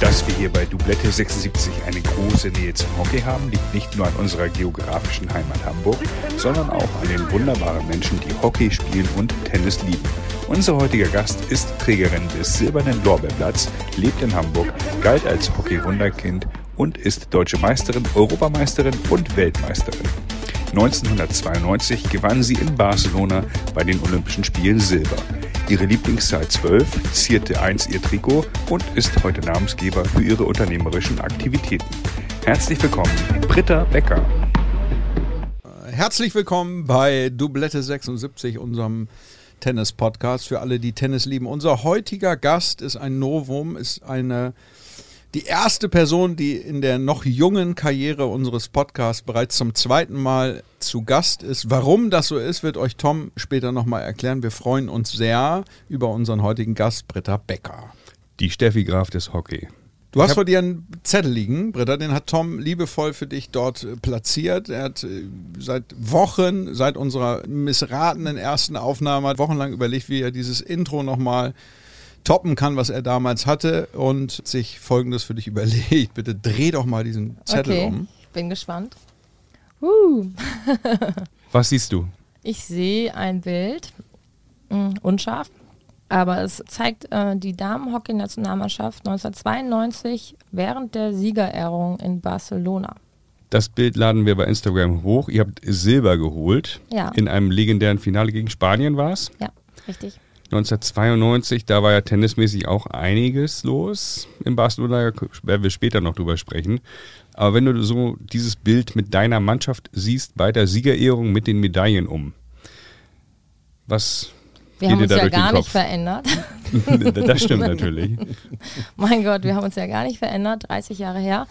Dass wir hier bei Doublette 76 eine große Nähe zum Hockey haben, liegt nicht nur an unserer geografischen Heimat Hamburg, sondern auch an den wunderbaren Menschen, die Hockey spielen und Tennis lieben. Unser heutiger Gast ist Trägerin des Silbernen Lorbeerblatts, lebt in Hamburg, galt als Hockey-Wunderkind und ist deutsche Meisterin, Europameisterin und Weltmeisterin. 1992 gewann sie in Barcelona bei den Olympischen Spielen Silber. Ihre Lieblingszahl 12 zierte einst ihr Trikot und ist heute Namensgeber für ihre unternehmerischen Aktivitäten. Herzlich willkommen, Britta Becker. Herzlich willkommen bei Doublette 76, unserem Tennis-Podcast für alle, die Tennis lieben. Unser heutiger Gast ist ein Novum, ist eine die erste Person, die in der noch jungen Karriere unseres Podcasts bereits zum zweiten Mal zu Gast ist. Warum das so ist, wird euch Tom später nochmal erklären. Wir freuen uns sehr über unseren heutigen Gast, Britta Becker. Die Steffi Graf des Hockey. Du hast vor dir einen Zettel liegen, Britta, den hat Tom liebevoll für dich dort äh, platziert. Er hat äh, seit Wochen, seit unserer missratenen ersten Aufnahme, hat wochenlang überlegt, wie er dieses Intro nochmal toppen kann, was er damals hatte und sich Folgendes für dich überlegt. Bitte dreh doch mal diesen Zettel okay, um. Ich bin gespannt. Uh. Was siehst du? Ich sehe ein Bild, mh, unscharf, aber es zeigt äh, die Damenhockey-Nationalmannschaft 1992 während der Siegerehrung in Barcelona. Das Bild laden wir bei Instagram hoch. Ihr habt Silber geholt. Ja. In einem legendären Finale gegen Spanien war es. Ja, richtig. 1992, da war ja tennismäßig auch einiges los in Barcelona, da werden wir später noch drüber sprechen. Aber wenn du so dieses Bild mit deiner Mannschaft siehst bei der Siegerehrung mit den Medaillen um, was Wir haben uns ja gar nicht verändert. das stimmt natürlich. mein Gott, wir haben uns ja gar nicht verändert, 30 Jahre her.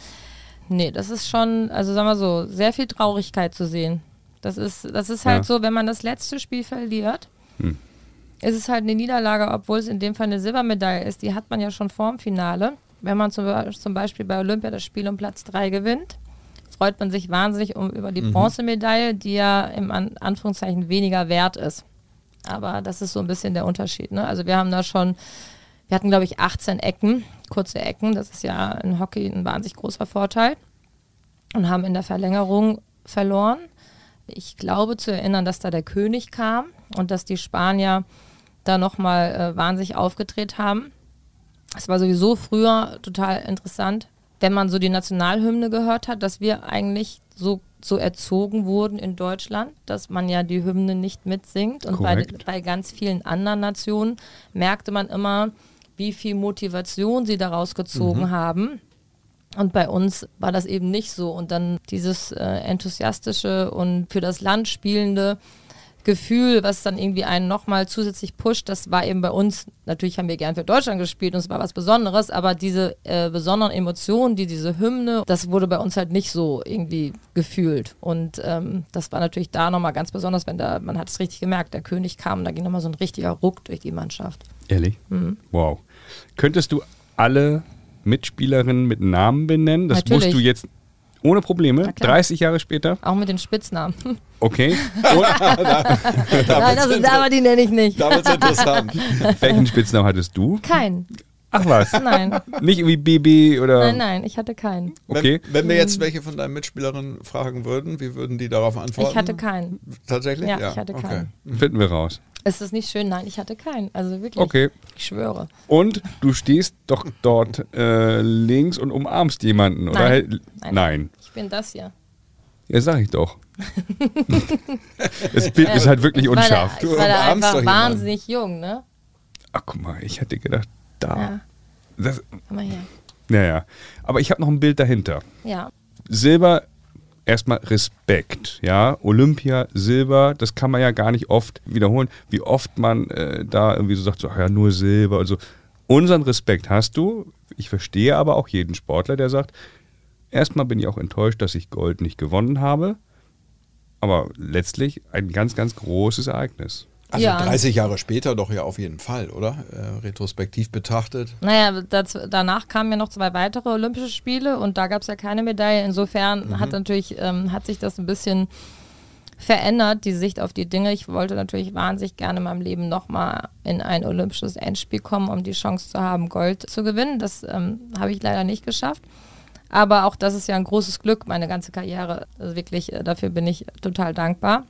Nee, das ist schon, also sagen wir so, sehr viel Traurigkeit zu sehen. Das ist, das ist halt Ja. so, wenn man das letzte Spiel verliert, Hm. Ist es halt eine Niederlage, obwohl es in dem Fall eine Silbermedaille ist. Die hat man ja schon vorm Finale. Wenn man zum, Be- zum Beispiel bei Olympia das Spiel um Platz 3 gewinnt, freut man sich wahnsinnig um, über die Bronzemedaille, die ja im An Anführungszeichen weniger wert ist. Aber das ist so ein bisschen der Unterschied. Ne? Also wir haben da schon, wir hatten glaube ich 18 Ecken, kurze Ecken. Das ist ja in Hockey ein wahnsinnig großer Vorteil. Und haben in der Verlängerung verloren. Ich glaube zu erinnern, dass da der König kam und dass die Spanier da nochmal äh, wahnsinnig aufgedreht haben. Es war sowieso früher total interessant, wenn man so die Nationalhymne gehört hat, dass wir eigentlich so, so erzogen wurden in Deutschland, dass man ja die Hymne nicht mitsingt. Und bei, bei ganz vielen anderen Nationen merkte man immer, wie viel Motivation sie daraus gezogen haben. Und bei uns war das eben nicht so. Und dann dieses äh, enthusiastische und für das Land spielende Gefühl, was dann irgendwie einen nochmal zusätzlich pusht, das war eben bei uns, natürlich haben wir gern für Deutschland gespielt und es war was Besonderes, aber diese äh, besonderen Emotionen, die diese Hymne, das wurde bei uns halt nicht so irgendwie gefühlt. Und ähm, das war natürlich da nochmal ganz besonders, wenn da, man hat es richtig gemerkt, der König kam, da ging nochmal so ein richtiger Ruck durch die Mannschaft. Ehrlich? Mhm. Wow. Könntest du alle Mitspielerinnen mit Namen benennen? Das Natürlich. musst du jetzt ohne Probleme, Na klar. 30 Jahre später. Auch mit den Spitznamen. Okay. Nein, also, aber die nenne ich nicht. Da wird's interessant. welchen Spitznamen hattest du? Kein. Ach was. Nein. Nicht irgendwie BB oder. Nein, nein, ich hatte keinen. Okay. Wenn, wenn wir jetzt welche von deinen Mitspielerinnen fragen würden, wie würden die darauf antworten? Ich hatte keinen. Tatsächlich? Ja, ich hatte keinen. Finden wir raus. Ist das nicht schön? Nein, ich hatte keinen. Also wirklich. Okay. Ich schwöre. Und du stehst doch dort äh, links und umarmst jemanden, oder? Nein. Nein. Nein. Ich bin das hier. Ja, sag ich doch. das Bild ist halt wirklich Ich war da, unscharf. ich war da umarmst einfach wahnsinnig jung, ne? Ach, guck mal, ich hätte gedacht, da. Ja. Das, Komm mal her. naja. Aber ich habe noch ein Bild dahinter. Ja. Silber, erstmal Respekt, ja. Olympia, Silber, das kann man ja gar nicht oft wiederholen, wie oft man äh, da irgendwie so sagt, so, ja, nur Silber und so. Unseren Respekt hast du. Ich verstehe aber auch jeden Sportler, der sagt, erstmal bin ich auch enttäuscht, dass ich Gold nicht gewonnen habe. Aber letztlich ein ganz, ganz großes Ereignis. Also Ja. 30 Jahre später doch ja auf jeden Fall, oder? Äh, retrospektiv betrachtet. Naja, das, danach kamen ja noch zwei weitere Olympische Spiele und da gab es ja keine Medaille. Insofern Mhm. hat natürlich, ähm, hat sich das ein bisschen verändert, die Sicht auf die Dinge. Ich wollte natürlich wahnsinnig gerne in meinem Leben nochmal in ein olympisches Endspiel kommen, um die Chance zu haben, Gold zu gewinnen. Das ähm, habe ich leider nicht geschafft. Aber auch das ist ja ein großes Glück, meine ganze Karriere. Also wirklich, äh, dafür bin ich total dankbar.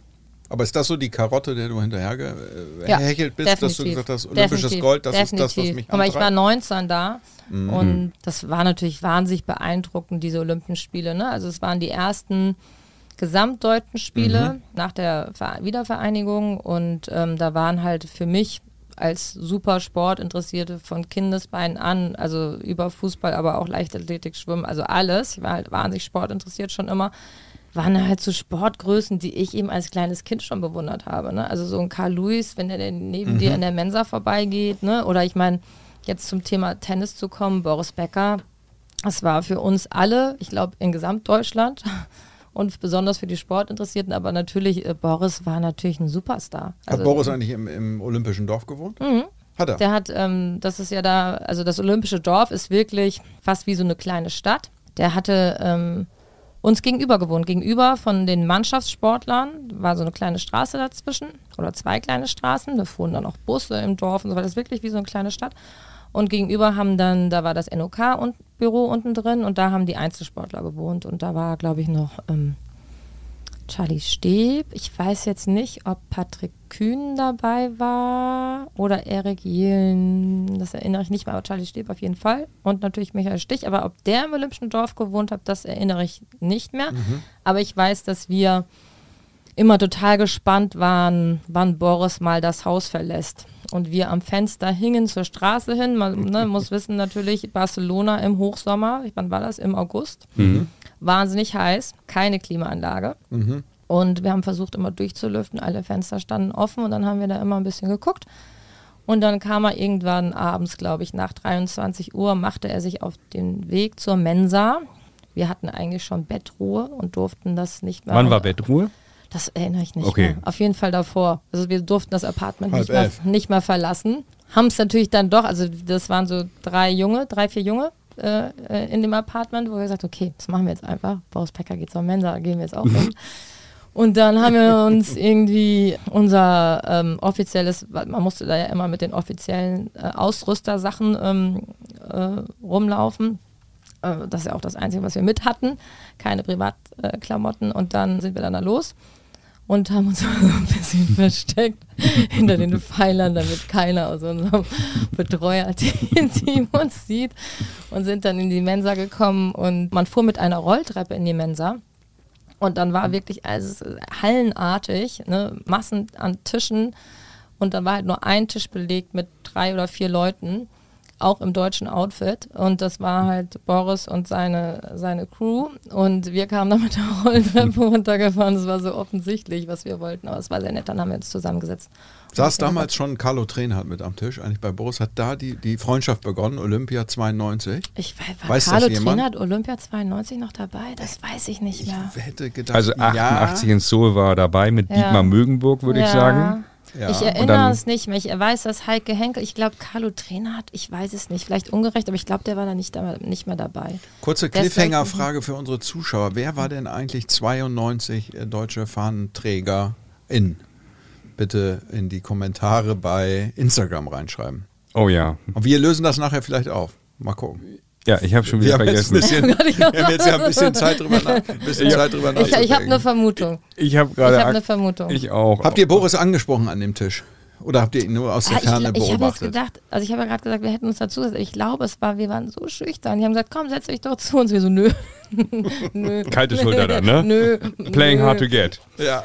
Aber ist das so die Karotte, der du hinterher Ja, gehechelt bist, dass du definitiv. gesagt hast, olympisches Definitiv. Gold, das Definitiv. ist das, was mich Guck mal, ich war antreibt? 19 da und das war natürlich wahnsinnig beeindruckend, diese Olympischen Spiele. Ne? Also es waren die ersten gesamtdeutschen Spiele nach der Ver Wiedervereinigung und ähm, da waren halt für mich als super Sportinteressierte von Kindesbeinen an, also über Fußball, aber auch Leichtathletik, Schwimmen, also alles. Ich war halt wahnsinnig sportinteressiert schon immer waren halt so Sportgrößen, die ich eben als kleines Kind schon bewundert habe. Ne? Also so ein Carl Lewis, wenn der neben dir in der Mensa vorbeigeht, ne? oder ich meine, jetzt zum Thema Tennis zu kommen, Boris Becker, das war für uns alle, ich glaube in Gesamtdeutschland und besonders für die Sportinteressierten, aber natürlich, äh, Boris war natürlich ein Superstar. Hat Boris eigentlich im, im Olympischen Dorf gewohnt? Hat er. Der hat, ähm, das ist ja da, also das Olympische Dorf ist wirklich fast wie so eine kleine Stadt. Der hatte ähm, uns gegenüber gewohnt, gegenüber von den Mannschaftssportlern, war so eine kleine Straße dazwischen oder zwei kleine Straßen, da fuhren dann auch Busse im Dorf und so weiter, das ist wirklich wie so eine kleine Stadt. Und gegenüber haben dann, da war das NOK und Büro unten drin und da haben die Einzelsportler gewohnt. Und da war, glaube ich, noch ähm, Charlie Steb. Ich weiß jetzt nicht, ob Patrick Kühn dabei war oder Erik Jelen. Das erinnere ich nicht mehr, aber Charlie Steb auf jeden Fall. Und natürlich Michael Stich. Aber ob der im Olympischen Dorf gewohnt hat, das erinnere ich nicht mehr. Aber ich weiß, dass wir immer total gespannt waren, wann Boris mal das Haus verlässt. Und wir am Fenster hingen zur Straße hin. Man ne, muss wissen natürlich, Barcelona im Hochsommer, wann war das? Im August. Wahnsinnig heiß, keine Klimaanlage. Und wir haben versucht, immer durchzulüften. Alle Fenster standen offen und dann haben wir da immer ein bisschen geguckt. Und dann kam er irgendwann abends, glaube ich, nach 23 Uhr, machte er sich auf den Weg zur Mensa. Wir hatten eigentlich schon Bettruhe und durften das nicht mehr. Wann war Bettruhe? Das erinnere ich nicht Okay. mehr. Auf jeden Fall davor. Also wir durften das Apartment nicht mehr, nicht mehr verlassen. Haben es natürlich dann doch, also das waren so drei Junge, drei, vier Junge äh, äh, in dem Apartment, wo wir gesagt okay, das machen wir jetzt einfach. Boris Becker geht zur Mensa, gehen wir jetzt auch hin. Und dann haben wir uns irgendwie unser ähm, offizielles, weil man musste da ja immer mit den offiziellen äh, Ausrüstersachen ähm, äh, rumlaufen. Äh, das ist ja auch das Einzige, was wir mit hatten. Keine Privatklamotten. Klamotten. und dann sind wir dann da los und haben uns so ein bisschen versteckt hinter den Pfeilern, damit keiner aus unserem Betreuerteam uns sieht und sind dann in die Mensa gekommen und man fuhr mit einer Rolltreppe in die Mensa. Und dann war wirklich also es ist hallenartig, ne, Massen an Tischen. Und dann war halt nur ein Tisch belegt mit drei oder vier Leuten, auch im deutschen Outfit. Und das war halt Boris und seine, seine Crew. Und wir kamen dann mit der Rolltreppe runtergefahren. Es war so offensichtlich, was wir wollten. Aber es war sehr nett. Dann haben wir uns zusammengesetzt. Saß damals schon Carlo Trenhardt mit am Tisch, eigentlich bei Boris. Hat da die, die Freundschaft begonnen, Olympia 92? Ich weiß, war Weiß das Carlo? Trainer Olympia 92 noch dabei? Das weiß ich nicht mehr. Ich hätte gedacht, Also 88 in Seoul war er dabei mit Ja. Dietmar Mögenburg, würde ich Ja. sagen. Ja. Ich erinnere dann- es nicht mehr. Ich weiß, dass Heike Henkel, ich glaube, Carlo Trainer hat, ich weiß es nicht, vielleicht ungerecht, aber ich glaube, der war da nicht, da, nicht mehr dabei. Kurze Cliffhanger-Frage für unsere Zuschauer. Wer war denn eigentlich 92 äh, deutsche Fahnenträger in? Bitte in die Kommentare bei Instagram reinschreiben. Oh ja. Und wir lösen das nachher vielleicht auf. Mal gucken. Ja, ich habe schon Wir wieder vergessen. ein bisschen, wir haben jetzt ja ein bisschen Zeit drüber, nach, bisschen Zeit drüber Ich, ich habe eine Vermutung. Ich habe Ich gerade. habe eine Vermutung. Ich auch. Habt ihr Boris angesprochen an dem Tisch? Oder habt ihr ihn nur aus der Ah, ich Ferne ich habe jetzt beobachtet? gedacht, also ich habe ja gerade gesagt, wir hätten uns dazu gesetzt. Ich glaube, es war, wir waren so schüchtern. Die haben gesagt, komm, setz dich doch zu uns. Wir so, nö. nö. Kalte Schulter dann, ne? Nö. Playing nö. hard to get. ja.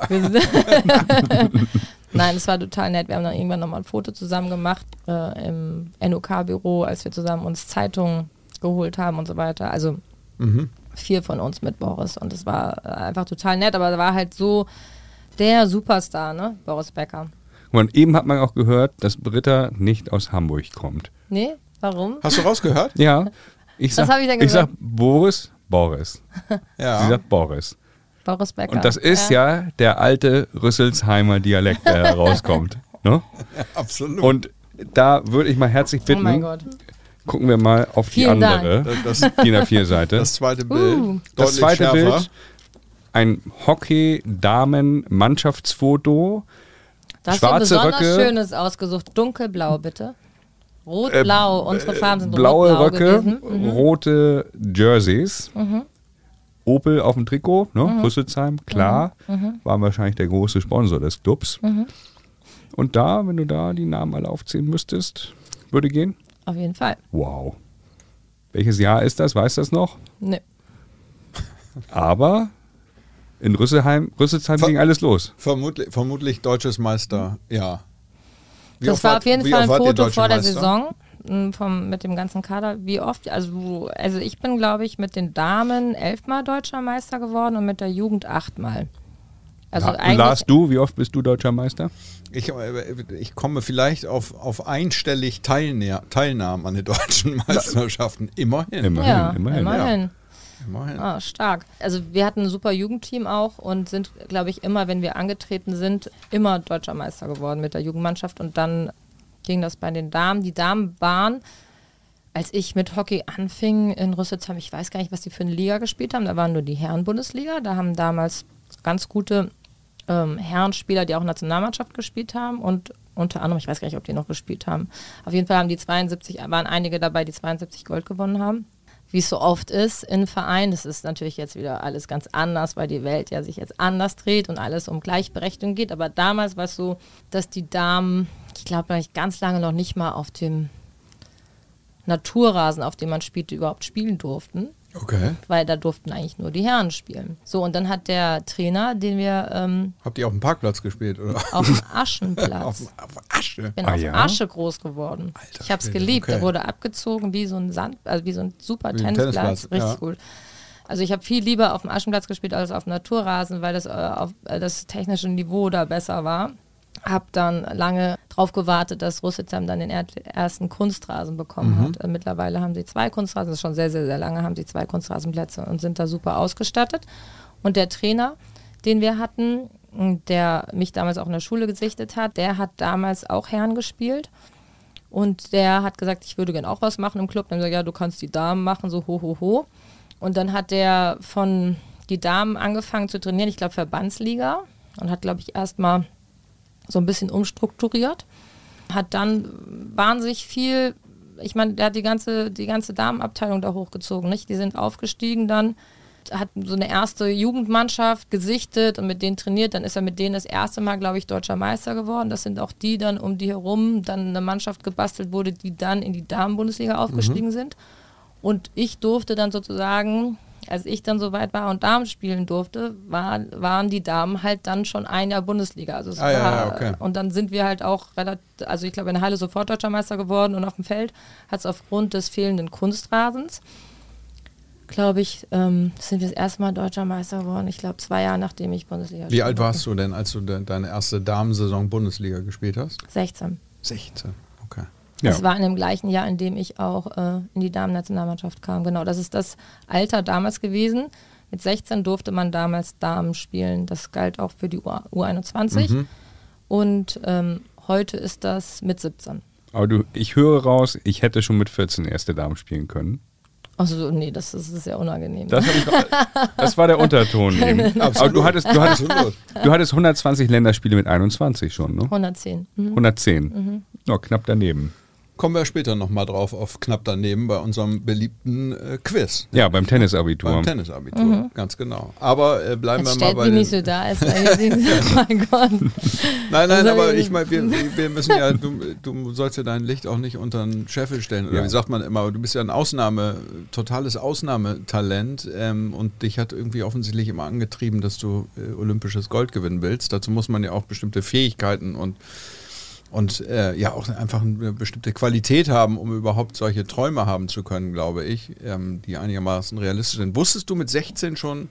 Nein, es war total nett. Wir haben dann irgendwann nochmal ein Foto zusammen gemacht äh, im NOK-Büro, als wir zusammen uns Zeitungen geholt haben und so weiter. Also Mhm. vier von uns mit Boris und es war äh, einfach total nett, aber er war halt so der Superstar, ne? Boris Becker. Und eben hat man auch gehört, dass Britta nicht aus Hamburg kommt. Nee, warum? Hast du rausgehört? Ja. Ich Was sag, hab ich denn ich sag gesagt? Boris, Boris. Sie Ja. sagt Boris. Boris Becker. Und das ist ja, der alte Rüsselsheimer Dialekt, der herauskommt. Ne? Absolut. Und da würde ich mal herzlich Oh bitten, mein Gott. Gucken wir mal auf die Vielen andere das, das, DIN A4-Seite. das zweite Bild. Uh. Das zweite schärfer. Bild ein Hockey-Damen-Mannschaftsfoto. Das Schwarze ist besonders Röcke. Schönes ausgesucht. Dunkelblau, bitte. Rot-blau. Unsere Farben sind Äh, blaue rot-blau Röcke. Mhm. rote Jerseys. Opel auf dem Trikot, ne? Mhm. Rüsselsheim, klar. War wahrscheinlich der große Sponsor des Clubs. Mhm. Und da, wenn du da die Namen alle aufzählen müsstest, würde gehen. Auf jeden Fall. Wow. Welches Jahr ist das? Weiß das noch? Nee. Aber in Rüsselheim, Rüsselsheim Ver- ging alles los. Vermutlich, vermutlich deutsches Meister, ja. Wie das war auf jeden Fall ein Foto vor der Meister? Saison m, vom, mit dem ganzen Kader. Wie oft? Also, wo- also ich bin, glaube ich, mit den Damen elfmal deutscher Meister geworden und mit der Jugend achtmal. Also Ja, eigentlich. Lars, du, wie oft bist du deutscher Meister? Ich, äh, ich komme vielleicht auf, auf einstellig Teilnäher, Teilnahmen an den deutschen Meisterschaften. Immerhin. Immerhin, ja, immerhin. immerhin. Immerhin. Ah, stark. Also wir hatten ein super Jugendteam auch und sind, glaube ich, immer, wenn wir angetreten sind, immer deutscher Meister geworden mit der Jugendmannschaft. Und dann ging das bei den Damen. Die Damen waren, als ich mit Hockey anfing in Rüsselsheim, ich weiß gar nicht, was die für eine Liga gespielt haben. Da waren nur die Herren-Bundesliga. Da haben damals ganz gute ähm, Herrenspieler, die auch Nationalmannschaft gespielt haben und unter anderem, ich weiß gar nicht, ob die noch gespielt haben. Auf jeden Fall haben die 72, waren einige dabei, die 72 Gold gewonnen haben. Wie es so oft ist in Vereinen, das ist natürlich jetzt wieder alles ganz anders, weil die Welt ja sich jetzt anders dreht und alles um Gleichberechtigung geht. Aber damals war es so, dass die Damen, ich glaube, ganz lange noch nicht mal auf dem Naturrasen, auf dem man spielte, überhaupt spielen durften Okay. weil da durften eigentlich nur die Herren spielen. So, und dann hat der Trainer, den wir ähm, Habt ihr auf dem Parkplatz gespielt? Oder? auf dem Aschenplatz, auf, auf Asche. bin Ah, auf ja? Asche groß geworden. Alter ich habe es Schwede, geliebt. okay. Der wurde abgezogen wie so ein Sand, also wie so ein super Wie ein Tennisplatz. Tennisplatz, Richtig ja. gut. Also ich habe viel lieber auf dem Aschenplatz gespielt als auf dem Naturrasen, weil das, äh, auf, äh, das technische Niveau da besser war. Hab dann lange drauf gewartet, dass Rüsselsheim dann den er ersten Kunstrasen bekommen Mhm. hat. Äh, mittlerweile haben sie zwei Kunstrasen, das ist schon sehr, sehr, sehr lange, haben sie zwei Kunstrasenplätze und sind da super ausgestattet. Und der Trainer, den wir hatten, der mich damals auch in der Schule gesichtet hat, der hat damals auch Herren gespielt. Und der hat gesagt, ich würde gerne auch was machen im Club. Dann haben gesagt, ja, du kannst die Damen machen, so ho, ho, ho. Und dann hat der von die Damen angefangen zu trainieren, ich glaube Verbandsliga. Und hat, glaube ich, erstmal so ein bisschen umstrukturiert. Hat dann wahnsinnig viel, ich meine, der hat die ganze, die ganze Damenabteilung da hochgezogen, nicht? Die sind aufgestiegen dann, hat so eine erste Jugendmannschaft gesichtet und mit denen trainiert. Dann ist er mit denen das erste Mal, glaube ich, deutscher Meister geworden. Das sind auch die dann um die herum, dann eine Mannschaft gebastelt wurde, die dann in die Damenbundesliga aufgestiegen sind. Und ich durfte dann sozusagen, als ich dann so weit war und Damen spielen durfte, war, waren die Damen halt dann schon ein Jahr Bundesliga. Also Ah, war, ja, okay. Und dann sind wir halt auch relativ, also ich glaube in Halle sofort deutscher Meister geworden und auf dem Feld hat es aufgrund des fehlenden Kunstrasens, glaube ich, ähm, sind wir das erste Mal deutscher Meister geworden. Ich glaube zwei Jahre nachdem ich Bundesliga Wie alt warst du denn, als du de deine erste Damensaison Bundesliga gespielt hast? 16. 16. Okay. Ja. Das war in dem gleichen Jahr, in dem ich auch äh, in die Damen-Nationalmannschaft kam. Genau, das ist das Alter damals gewesen. Mit 16 durfte man damals Damen spielen. Das galt auch für die U U21. Und ähm, heute ist das mit 17. Aber du, ich höre raus, ich hätte schon mit 14 erste Damen spielen können. Also nee, das, das ist ja unangenehm. Das, ich, das war der Unterton eben. Aber du hattest, du, hattest, du hattest 120 Länderspiele mit 21 schon, ne? 110. Mhm. 110. Ja, knapp daneben. Kommen wir später nochmal drauf, auf knapp daneben bei unserem beliebten äh, Quiz. Ja, beim Tennisabitur. Beim Tennisabitur, ganz genau. Aber äh, bleiben Jetzt wir mal bei den, nicht so da, als oh mein Gott. Nein, nein, aber ich meine, wir, wir müssen ja, du, du sollst ja dein Licht auch nicht unter den Scheffel stellen. Oder Ja. wie sagt man immer, du bist ja ein Ausnahme, totales Ausnahmetalent ähm, und dich hat irgendwie offensichtlich immer angetrieben, dass du äh, olympisches Gold gewinnen willst. Dazu muss man ja auch bestimmte Fähigkeiten und und äh, ja auch einfach eine bestimmte Qualität haben, um überhaupt solche Träume haben zu können, glaube ich, ähm, die einigermaßen realistisch sind. Wusstest du mit 16 schon,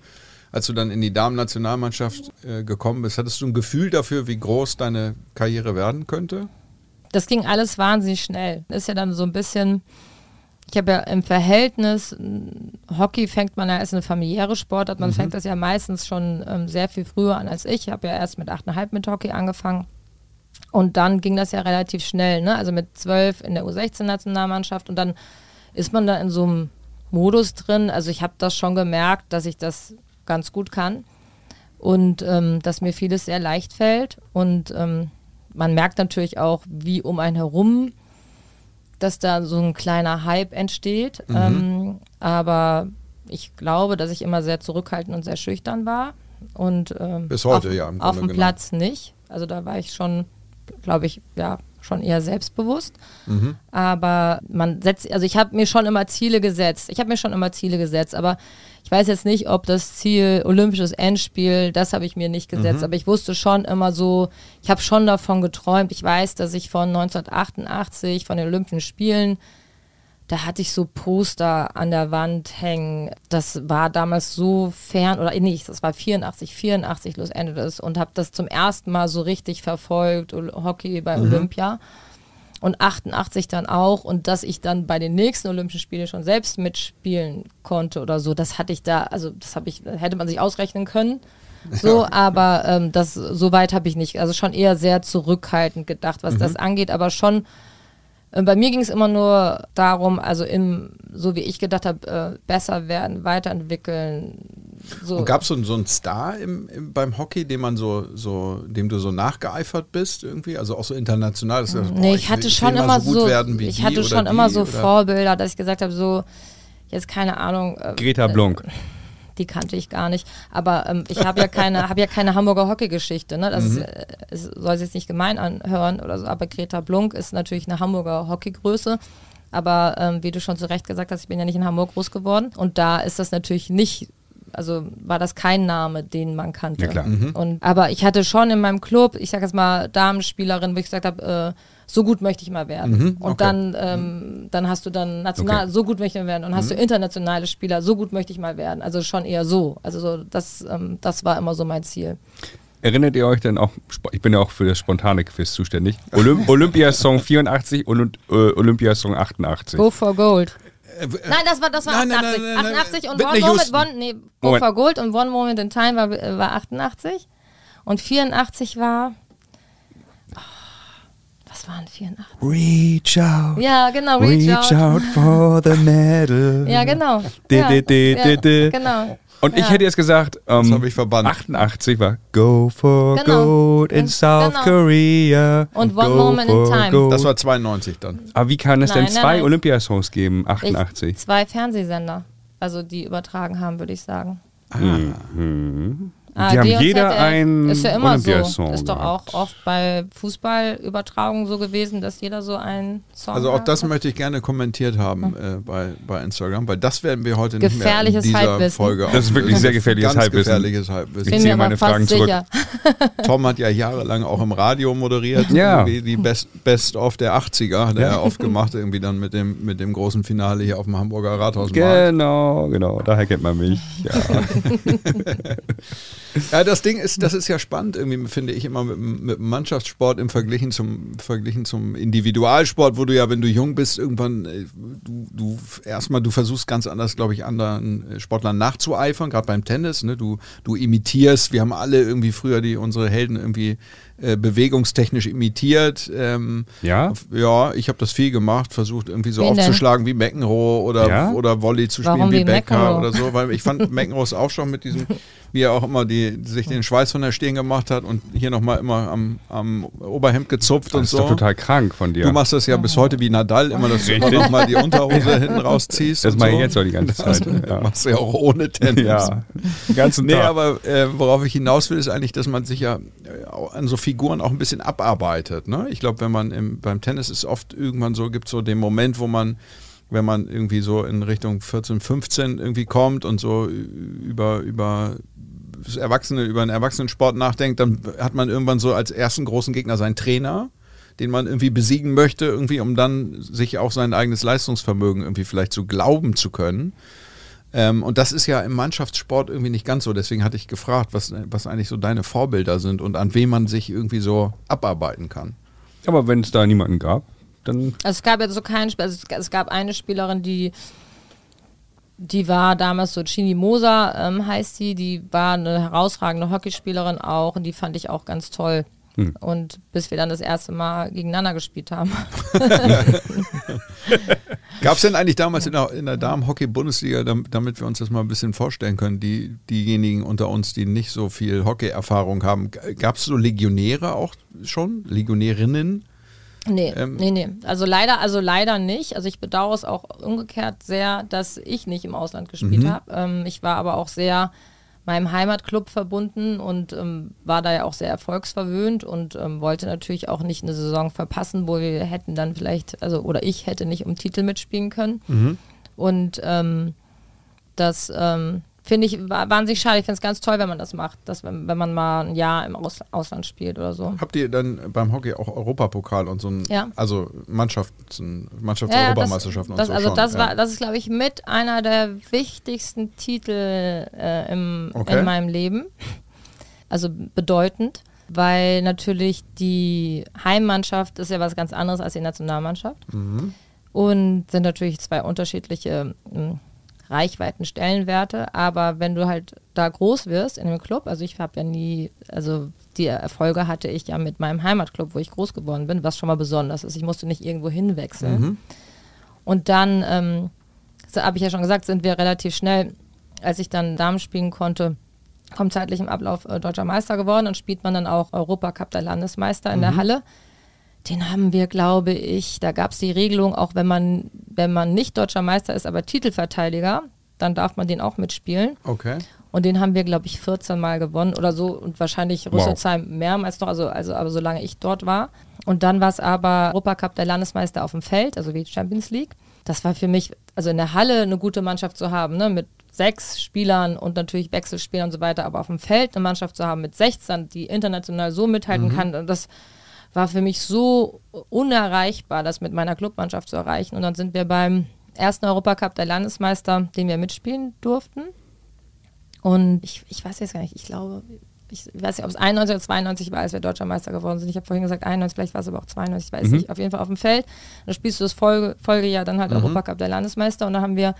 als du dann in die Damen-Nationalmannschaft äh, gekommen bist, hattest du ein Gefühl dafür, wie groß deine Karriere werden könnte? das ging alles wahnsinnig schnell. Ist ja dann so ein bisschen, ich habe ja im Verhältnis, Hockey fängt man ja als eine familiäre Sportart, man fängt das ja meistens schon ähm, sehr viel früher an als ich. Ich habe ja erst mit 8,5 mit Hockey angefangen. Und dann ging das ja relativ schnell, ne? Also mit 12 in der U16-Nationalmannschaft und dann ist man da in so einem Modus drin. Also ich habe das schon gemerkt, dass ich das ganz gut kann. und ähm, dass mir vieles sehr leicht fällt. Und ähm, man merkt natürlich auch, wie um einen herum, dass da so ein kleiner Hype entsteht. Mhm. Ähm, aber ich glaube, dass ich immer sehr zurückhaltend und sehr schüchtern war. Und ähm, Bis heute, auf, ja, im Auf dem genommen. Platz nicht. Also da war ich schon, glaube ich, ja, schon eher selbstbewusst. Mhm. Aber man setzt, also ich habe mir schon immer Ziele gesetzt. Ich habe mir schon immer Ziele gesetzt, aber ich weiß jetzt nicht, ob das Ziel Olympisches Endspiel, das habe ich mir nicht gesetzt. Aber ich wusste schon immer so, ich habe schon davon geträumt. Ich weiß, dass ich von 1988, von den Olympischen Spielen, da hatte ich so Poster an der Wand hängen. Das war damals so fern, oder nicht, das war 84, 84 Los Angeles und habe das zum ersten Mal so richtig verfolgt, Ol- Hockey bei Olympia. Und 88 dann auch. Und dass ich dann bei den nächsten Olympischen Spielen schon selbst mitspielen konnte oder so, das hatte ich da, also das habe ich, hätte man sich ausrechnen können. So, aber ähm, das so weit habe ich nicht. Also schon eher sehr zurückhaltend gedacht, was das angeht, aber schon Bei mir ging es immer nur darum, also im, so wie ich gedacht habe, äh, besser werden, weiterentwickeln. So. Und gab es so, so einen Star im, im, beim Hockey, dem man so, so, dem du so nachgeeifert bist irgendwie? Also auch so international? dass du sagst, nee, boah, ich hatte will- schon mal immer so so, gut werden wie ich hatte schon die immer so oder- Vorbilder, dass ich gesagt habe, so, jetzt keine Ahnung, äh, Greta Blunk. Die kannte ich gar nicht. Aber ähm, ich habe ja keine, habe ja keine Hamburger Hockeygeschichte. Ne? Das ist, äh, soll sich jetzt nicht gemein anhören oder so. Aber Greta Blunk ist natürlich eine Hamburger Hockeygröße. Aber ähm, wie du schon zu Recht gesagt hast, ich bin ja nicht in Hamburg groß geworden. Und da ist das natürlich nicht, also war das kein Name, den man kannte. Ja, klar. Und, aber ich hatte schon in meinem Club, ich sag jetzt mal Damenspielerin, wo ich gesagt habe, äh, so gut möchte ich mal werden. Und okay. dann, ähm, dann hast du dann national, Okay. so gut möchte ich mal werden. Und hast du internationale Spieler, so gut möchte ich mal werden. Also schon eher so. Also so, das, ähm, das war immer so mein Ziel. Erinnert ihr euch denn auch, ich bin ja auch für das spontane Quiz zuständig, Olymp Olympiasong 84 und äh, Olympiasong 88. Go for Gold. Äh, Nein, das war, das war Nein, nein, 88. nein, nein, nein. 88 und One Moment. One, nee, Go for Gold und One Moment in Time war, äh, war 88. Und 84 war. Was waren 84? Reach out, Ja, genau, Reach, Out. for the medal. Ja, genau. Ja, di, di, ja, di. Genau. Und ich Ja. hätte jetzt gesagt, ähm, hab ich verbannt. 88 war Go for Genau. Gold in Und- South genau. Korea. Und One Go Moment in Time. Gold. Das war 92 dann. Aber wie kann es denn Nein, nein, zwei. Olympiasongs geben, Ich, 88? zwei Fernsehsender, also die übertragen haben, würde ich sagen. Mhm. ARD Die haben jeder einen Ist ja immer so. Olympiasong Ist doch gehabt. auch oft bei Fußballübertragungen so gewesen, dass jeder so einen Song Also auch hat. das möchte ich gerne kommentiert haben äh, bei, bei Instagram, weil das werden wir heute nicht mehr in dieser Halbwissen. Folge Das ist wirklich sehr gefährliches Ganz Halbwissen. gefährliches Halbwissen. Ich ziehe meine Fragen zurück. sicher. Tom hat ja jahrelang auch im Radio moderiert, Ja. irgendwie die Best, Best of der 80er hat er ja oft gemacht, irgendwie dann mit dem, mit dem großen Finale hier auf dem Hamburger Rathausmarkt. Genau, genau, daher kennt man mich. Ja. Ja, das Ding ist, das ist ja spannend, irgendwie finde ich immer mit, dem- mit Mannschaftssport im Verglichen zum, Verglichen zum Individualsport, wo du ja, wenn du jung bist, irgendwann, äh, du, du erstmal, du versuchst ganz anders, glaube ich, anderen äh, Sportlern nachzueifern, gerade beim Tennis, ne? du, du imitierst, wir haben alle irgendwie früher die, unsere Helden irgendwie äh, bewegungstechnisch imitiert. Ähm, Ja? Ja, ich habe das viel gemacht, versucht irgendwie so Wen denn? aufzuschlagen wie McEnroe oder, Ja? oder Volley zu spielen Warum wie wie Becker McEnroe? oder so, weil ich fand McEnroe auch schon mit diesem, wie er auch immer die, sich den Schweiß von der Stirn gemacht hat und hier nochmal immer am, am Oberhemd gezupft Das und ist so. doch total krank von dir. Du machst das ja bis heute wie Nadal, immer, dass du immer nochmal die Unterhose hinten rausziehst. das mache so. ich jetzt auch die ganze Zeit. Ja, Machst du ja auch ohne Tennis. ja. den ganzen Nee, Tag. aber äh, worauf ich hinaus will, ist eigentlich, dass man sich ja äh, an so Figuren auch ein bisschen abarbeitet. Ne? Ich glaube, wenn man im, beim Tennis ist oft irgendwann so, gibt so den Moment, wo man, wenn man irgendwie so in Richtung 14, 15 irgendwie kommt und so über, über das Erwachsene, über einen Erwachsenensport nachdenkt, dann hat man irgendwann so als ersten großen Gegner seinen Trainer den man irgendwie besiegen möchte, irgendwie, um dann sich auch sein eigenes Leistungsvermögen irgendwie vielleicht zu glauben zu können. Ähm, und das ist ja im Mannschaftssport irgendwie nicht ganz so. Deswegen hatte ich gefragt, was, was eigentlich so deine Vorbilder sind und an wem man sich irgendwie so abarbeiten kann. aber wenn es da niemanden gab, dann Also es gab jetzt so keinen Spiel, also es, gab eine Spielerin, die die war damals so Chini Moser, ähm, heißt sie, die war eine herausragende Hockeyspielerin auch und die fand ich auch ganz toll. Und bis wir dann das erste Mal gegeneinander gespielt haben. Gab es denn eigentlich damals in der, in der Damen-Hockey-Bundesliga, damit, damit wir uns das mal ein bisschen vorstellen können, die, diejenigen unter uns, die nicht so viel Hockey-Erfahrung haben, gab es so Legionäre auch schon? Legionärinnen? Nee, ähm, nee, nee. Also leider, also leider nicht. Also ich bedauere es auch umgekehrt sehr, dass ich nicht im Ausland gespielt Mhm. habe. Ähm, ich war aber auch sehr meinem Heimatclub verbunden und ähm, war da ja auch sehr erfolgsverwöhnt und ähm, wollte natürlich auch nicht eine Saison verpassen, wo wir hätten dann vielleicht, also oder ich hätte nicht um Titel mitspielen können. Mhm. Und ähm, das ähm, finde ich wa- wahnsinnig schade. Ich finde es ganz toll, wenn man das macht, dass wenn, wenn man mal ein Jahr im Aus Ausland spielt oder so. Habt ihr dann beim Hockey auch Europapokal und so ein, Ja. also Mannschaften, ja, Mannschaftseuropameisterschaften das, und das, so Also schon, das ja. war, das ist glaube ich mit einer der wichtigsten Titel äh, im, Okay. in meinem Leben. Also bedeutend, weil natürlich die Heimmannschaft ist ja was ganz anderes als die Nationalmannschaft Mhm. und sind natürlich zwei unterschiedliche Reichweiten, Stellenwerte. Aber wenn du halt da groß wirst in dem Club, also ich habe ja nie, also die Erfolge hatte ich ja mit meinem Heimatclub, wo ich groß geworden bin, was schon mal besonders ist. Ich musste nicht irgendwo hinwechseln. Und dann, ähm, so habe ich ja schon gesagt, sind wir relativ schnell, als ich dann Damen spielen konnte, vom zeitlichen Ablauf äh, deutscher Meister geworden und spielt man dann auch Europacup der Landesmeister in der Halle. Den haben wir, glaube ich, da gab es die Regelung, auch wenn man, wenn man nicht deutscher Meister ist, aber Titelverteidiger, dann darf man den auch mitspielen. Okay. Und den haben wir, glaube ich, 14 Mal gewonnen oder so und wahrscheinlich Wow. Rüsselsheim mehrmals noch, also, also aber solange ich dort war. Und dann war es aber Europacup der Landesmeister auf dem Feld, also wie Champions League. Das war für mich, also in der Halle eine gute Mannschaft zu haben, ne, mit sechs Spielern und natürlich Wechselspielern und so weiter, aber auf dem Feld eine Mannschaft zu haben mit 16, die international so mithalten kann, und das war für mich so unerreichbar, das mit meiner Clubmannschaft zu erreichen. Und dann sind wir beim ersten Europacup der Landesmeister, den wir mitspielen durften. Und ich, ich weiß jetzt gar nicht, ich glaube, ich weiß nicht, ob es 91 oder 92 war, als wir Deutscher Meister geworden sind. Ich habe vorhin gesagt 91, vielleicht war es aber auch 92, ich weiß nicht. Auf jeden Fall auf dem Feld. Dann spielst du das Folge, Folgejahr dann halt Europacup der Landesmeister. Und da haben wir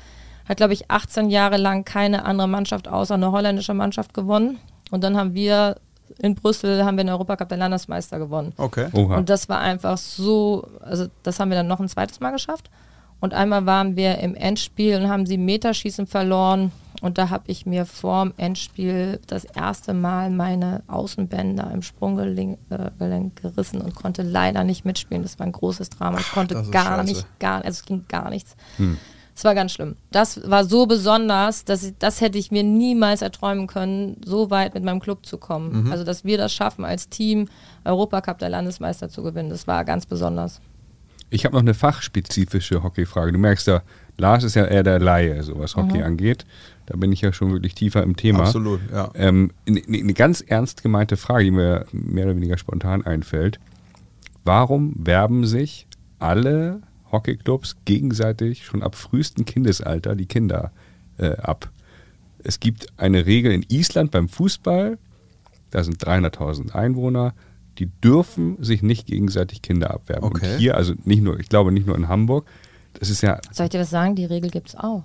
halt, glaube ich, 18 Jahre lang keine andere Mannschaft außer eine holländische Mannschaft gewonnen. Und dann haben wir in Brüssel haben wir den Europacup der Landesmeister gewonnen. Okay. Oha. Und das war einfach so, also das haben wir dann noch ein zweites Mal geschafft. Und einmal waren wir im Endspiel und haben sie Meterschießen verloren. Und da habe ich mir vorm Endspiel das erste Mal meine Außenbänder im Sprunggelenk äh, gerissen und konnte leider nicht mitspielen. Das war ein großes Drama. Ich konnte gar scheiße. nicht, gar, also es ging gar nichts. Es war ganz schlimm. Das war so besonders, dass ich, das hätte ich mir niemals erträumen können, so weit mit meinem Club zu kommen. Also, dass wir das schaffen, als Team Europacup der Landesmeister zu gewinnen. Das war ganz besonders. Ich habe noch eine fachspezifische Hockeyfrage. Du merkst ja, Lars ist ja eher der Laie, so was Hockey angeht. Da bin ich ja schon wirklich tiefer im Thema. Absolut, ja. Ähm, eine, eine ganz ernst gemeinte Frage, die mir mehr oder weniger spontan einfällt. Warum werben sich alle Hockeyclubs gegenseitig schon ab frühestem Kindesalter die Kinder äh, ab? Es gibt eine Regel in Island beim Fußball, da sind 300.000 Einwohner, die dürfen sich nicht gegenseitig Kinder abwerben. Okay. Und hier, also nicht nur, ich glaube nicht nur in Hamburg, das ist ja, Soll ich dir was sagen? Die Regel gibt es auch.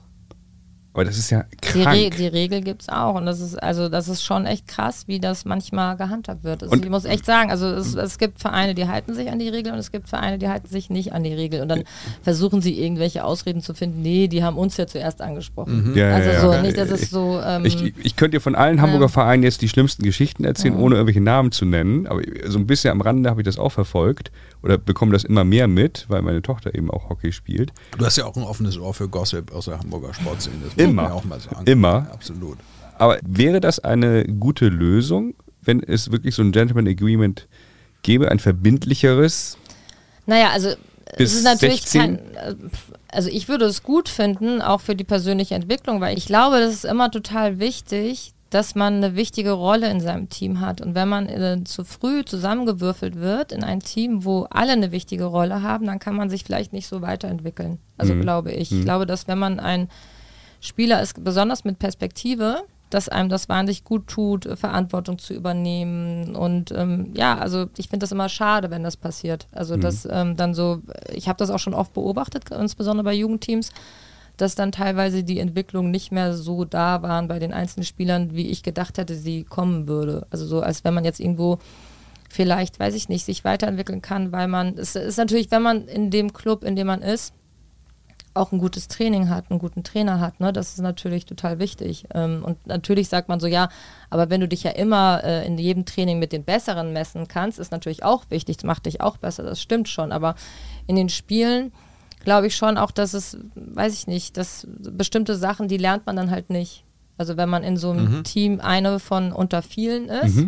Aber das ist ja Die, Re die Regel gibt es auch. Und das ist, also das ist schon echt krass, wie das manchmal gehandhabt wird. Also Und- ich muss echt sagen, also es, es gibt Vereine, die halten sich an die Regel und es gibt Vereine, die halten sich nicht an die Regel. Und dann versuchen sie irgendwelche Ausreden zu finden, nee, die haben uns ja zuerst angesprochen. Ja, ja, also ja. so, Okay. nicht, dass es so. Ähm, Ich, ich könnte dir von allen Hamburger Ja. Vereinen jetzt die schlimmsten Geschichten erzählen, ohne irgendwelche Namen zu nennen. Aber so ein bisschen am Rande habe ich das auch verfolgt oder bekomme das immer mehr mit, weil meine Tochter eben auch Hockey spielt. Du hast ja auch ein offenes Ohr für Gossip aus der Hamburger Sportszene. Immer. auch mal sagen. Immer. Absolut. Aber wäre das eine gute Lösung, wenn es wirklich so ein Gentleman Agreement gäbe, ein verbindlicheres? Naja, also Bis es ist natürlich 16? kein. äh, Also ich würde es gut finden, auch für die persönliche Entwicklung, weil ich glaube, das ist immer total wichtig, dass man eine wichtige Rolle in seinem Team hat. Und wenn man äh, zu früh zusammengewürfelt wird in ein Team, wo alle eine wichtige Rolle haben, dann kann man sich vielleicht nicht so weiterentwickeln. Also glaube ich. Ich glaube, dass wenn man ein Spieler ist, besonders mit Perspektive, dass einem das wahnsinnig gut tut, äh, Verantwortung zu übernehmen. Und ähm, ja, also ich finde das immer schade, wenn das passiert. Also dass ähm, dann so, ich habe das auch schon oft beobachtet, insbesondere bei Jugendteams, dass dann teilweise die Entwicklung nicht mehr so da waren bei den einzelnen Spielern, wie ich gedacht hätte, sie kommen würde. Also so, als wenn man jetzt irgendwo vielleicht, weiß ich nicht, sich weiterentwickeln kann, weil man, es ist natürlich, wenn man in dem Club, in dem man ist, auch ein gutes Training hat, einen guten Trainer hat. Ne? Das ist natürlich total wichtig. Ähm, und natürlich sagt man so, ja, aber wenn du dich ja immer äh, in jedem Training mit den Besseren messen kannst, ist natürlich auch wichtig, das macht dich auch besser, das stimmt schon. Aber in den Spielen glaube ich schon auch, dass es, weiß ich nicht, dass bestimmte Sachen, die lernt man dann halt nicht. Also wenn man in so einem Mhm. Team eine von unter vielen ist,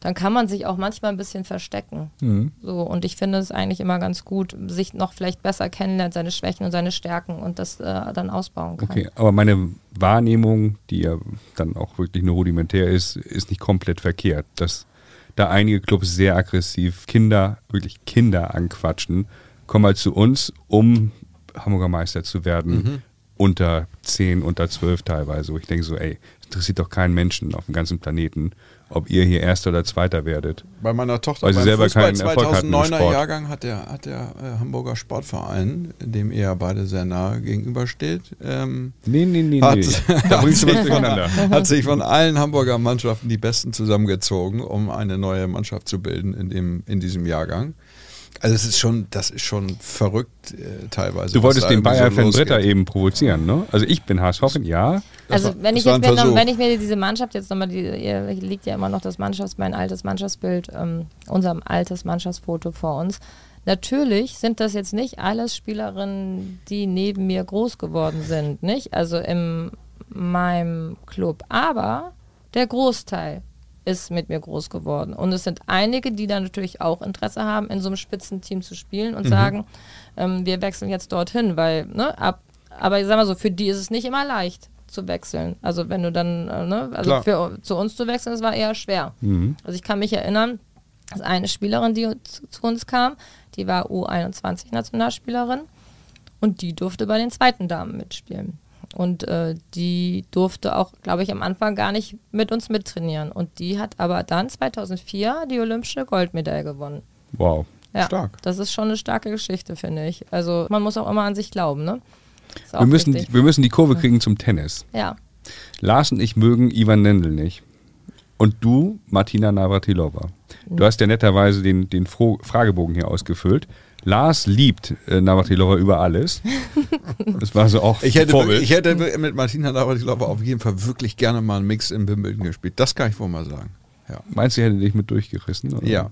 dann kann man sich auch manchmal ein bisschen verstecken. Mhm. So, und ich finde es eigentlich immer ganz gut, sich noch vielleicht besser kennenlernt, seine Schwächen und seine Stärken und das äh, dann ausbauen kann. Okay, aber meine Wahrnehmung, die ja dann auch wirklich nur rudimentär ist, ist nicht komplett verkehrt. Dass da einige Clubs sehr aggressiv Kinder, wirklich Kinder anquatschen, kommen halt zu uns, um Hamburger Meister zu werden. Mhm. Unter 10, unter 12 teilweise. Wo ich denke so, ey, interessiert doch keinen Menschen auf dem ganzen Planeten, ob ihr hier Erster oder Zweiter werdet. Bei meiner Tochter Weil sie selber Fußball keinen Erfolg hatten im 2009er Sport. Jahrgang hat der, hat der äh, Hamburger Sportverein, dem ihr ja beide sehr nahe gegenübersteht, ähm, Nee, nee, nee, hat, nee. Da bringst du was hat, sich von, hat sich von allen Hamburger Mannschaften die Besten zusammengezogen, um eine neue Mannschaft zu bilden in, dem, in diesem Jahrgang. Also es ist schon, das ist schon verrückt äh, teilweise. Du wolltest den irgendwie so Bayer-Fan losgeht. Britta eben provozieren, ne? Also ich bin HSV-Fan, ja. Also wenn ich, jetzt noch, wenn ich mir diese Mannschaft jetzt nochmal, die ihr liegt ja immer noch das Mannschafts, mein altes Mannschaftsbild, ähm, unser altes Mannschaftsfoto vor uns. Natürlich sind das jetzt nicht alles Spielerinnen, die neben mir groß geworden sind, nicht? Also in meinem Club. Aber der Großteil ist mit mir groß geworden. Und es sind einige, die dann natürlich auch Interesse haben, in so einem Spitzenteam zu spielen und sagen, ähm, wir wechseln jetzt dorthin, weil, ne, ab, aber ich sag mal so, für die ist es nicht immer leicht zu wechseln. Also wenn du dann, äh, ne, also für, zu uns zu wechseln, das war eher schwer. Also ich kann mich erinnern, dass eine Spielerin, die zu, zu uns kam, die war U21-Nationalspielerin und die durfte bei den zweiten Damen mitspielen. Und äh, die durfte auch, glaube ich, am Anfang gar nicht mit uns mittrainieren. Und die hat aber dann 2004 die olympische Goldmedaille gewonnen. Wow. Ja, Stark. Das ist schon eine starke Geschichte, finde ich. Also man muss auch immer an sich glauben, ne? Wir müssen, wichtig. wir müssen die Kurve kriegen zum Tennis. ja. Lars und ich mögen Ivan Lendl nicht. Und du, Martina Navratilova. Du hast ja netterweise den, den Fragebogen hier ausgefüllt. Lars liebt äh, Navratilova über alles. Das war so auch Ich hätte, Vorbild. ich hätte mit Martina Navratilova auf jeden Fall wirklich gerne mal einen Mix in Wimbledon gespielt. Das kann ich wohl mal sagen. Ja. Meinst du, er hätte dich mit durchgerissen? Oder? Ja.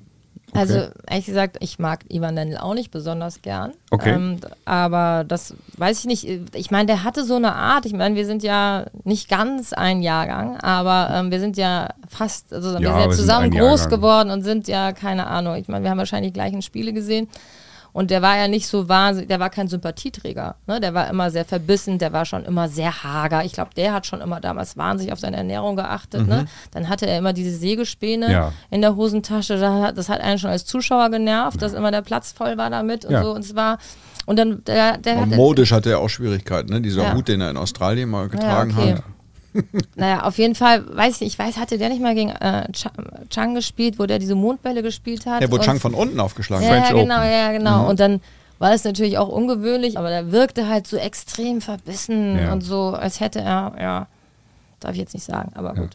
Also ehrlich gesagt, ich mag Ivan Lendl auch nicht besonders gern. Okay. Ähm, aber das weiß ich nicht. Ich meine, der hatte so eine Art. Ich meine, wir sind ja nicht ganz ein Jahrgang, aber ähm, wir sind ja fast, also wir Ja, sind ja wir sind zusammen ein groß Jahrgang. geworden und sind ja, keine Ahnung, ich meine, wir haben wahrscheinlich die gleichen Spiele gesehen. Und der war ja nicht so wahnsinnig, der war kein Sympathieträger. Ne? Der war immer sehr verbissen, der war schon immer sehr hager. Ich glaube, der hat schon immer damals wahnsinnig auf seine Ernährung geachtet. Ne? Dann hatte er immer diese Sägespäne Ja. in der Hosentasche. Das hat einen schon als Zuschauer genervt, dass immer der Platz voll war damit und Ja. so. Und es war, und dann, der, der Und hat, modisch hatte er auch Schwierigkeiten, ne? Dieser Ja. Hut, den er in Australien mal getragen okay. hat. Naja, auf jeden Fall, weiß ich nicht, ich weiß, hatte der nicht mal gegen äh, Ch- Chang gespielt, wo der diese Mondbälle gespielt hat? Er wurde Chang von unten aufgeschlagen. Ja, French ja, genau, Open. ja, genau. Und dann war es natürlich auch ungewöhnlich, aber der wirkte halt so extrem verbissen Ja. und so, als hätte er, ja, darf ich jetzt nicht sagen, aber gut.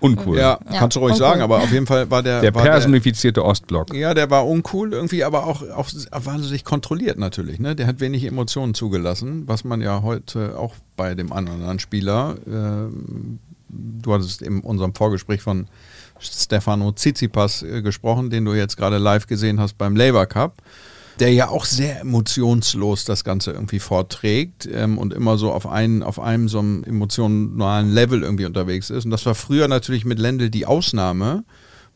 Uncool. Ja, Ja, kannst du ruhig uncool. sagen, aber auf jeden Fall war der. Der war personifizierte Ostblock. ja, der war uncool irgendwie, aber auch, auch wahnsinnig kontrolliert natürlich. Ne? Der hat wenig Emotionen zugelassen, was man ja heute auch bei dem anderen Spieler, ähm, du hattest in unserem Vorgespräch von Stefano Tsitsipas äh, gesprochen, den du jetzt gerade live gesehen hast beim Labour Cup, der ja auch sehr emotionslos das Ganze irgendwie vorträgt ähm, und immer so auf, einen, auf einem so einem emotionalen Level irgendwie unterwegs ist. Und das war früher natürlich mit Lendl die Ausnahme,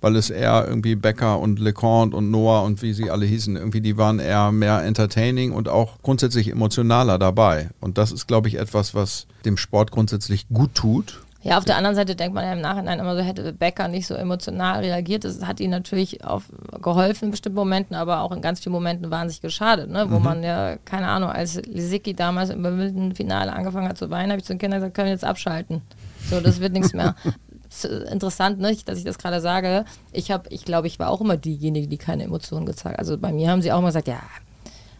weil es eher irgendwie Becker und LeConte und Noah und wie sie alle hießen, irgendwie die waren eher mehr entertaining und auch grundsätzlich emotionaler dabei. Und das ist, glaube ich, etwas, was dem Sport grundsätzlich gut tut. Ja, auf der anderen Seite denkt man ja im Nachhinein immer so, hätte Becker nicht so emotional reagiert. Das hat ihm natürlich auf, geholfen in bestimmten Momenten, aber auch in ganz vielen Momenten wahnsinnig geschadet, ne? wo man ja, keine Ahnung, als Lisicki damals im Wimbledon-Finale angefangen hat zu weinen, habe ich zu den Kindern gesagt, können wir jetzt abschalten. So, das wird nichts mehr. Ist interessant, ne, dass ich das gerade sage. Ich habe, ich glaube, ich war auch immer diejenige, die keine Emotionen gezeigt hat. Also bei mir haben sie auch immer gesagt, ja,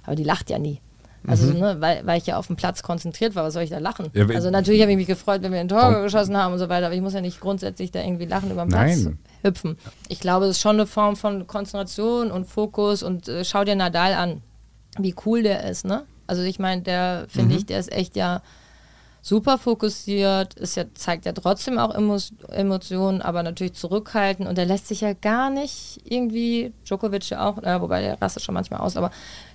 aber die lacht ja nie. Also, ne, weil, weil ich ja auf dem Platz konzentriert war, was soll ich da lachen? Ja, also natürlich habe ich mich gefreut, wenn wir ein Tor geschossen haben und so weiter, aber ich muss ja nicht grundsätzlich da irgendwie lachen über den Platz Nein. hüpfen. Ich glaube, es ist schon eine Form von Konzentration und Fokus und äh, schau dir Nadal an, wie cool der ist, ne? Also ich meine, der finde ich, der ist echt ja super fokussiert, ist ja, zeigt ja trotzdem auch Emo Emotionen, aber natürlich zurückhalten und er lässt sich ja gar nicht irgendwie, Djokovic ja auch, äh, wobei der rastet schon manchmal aus, aber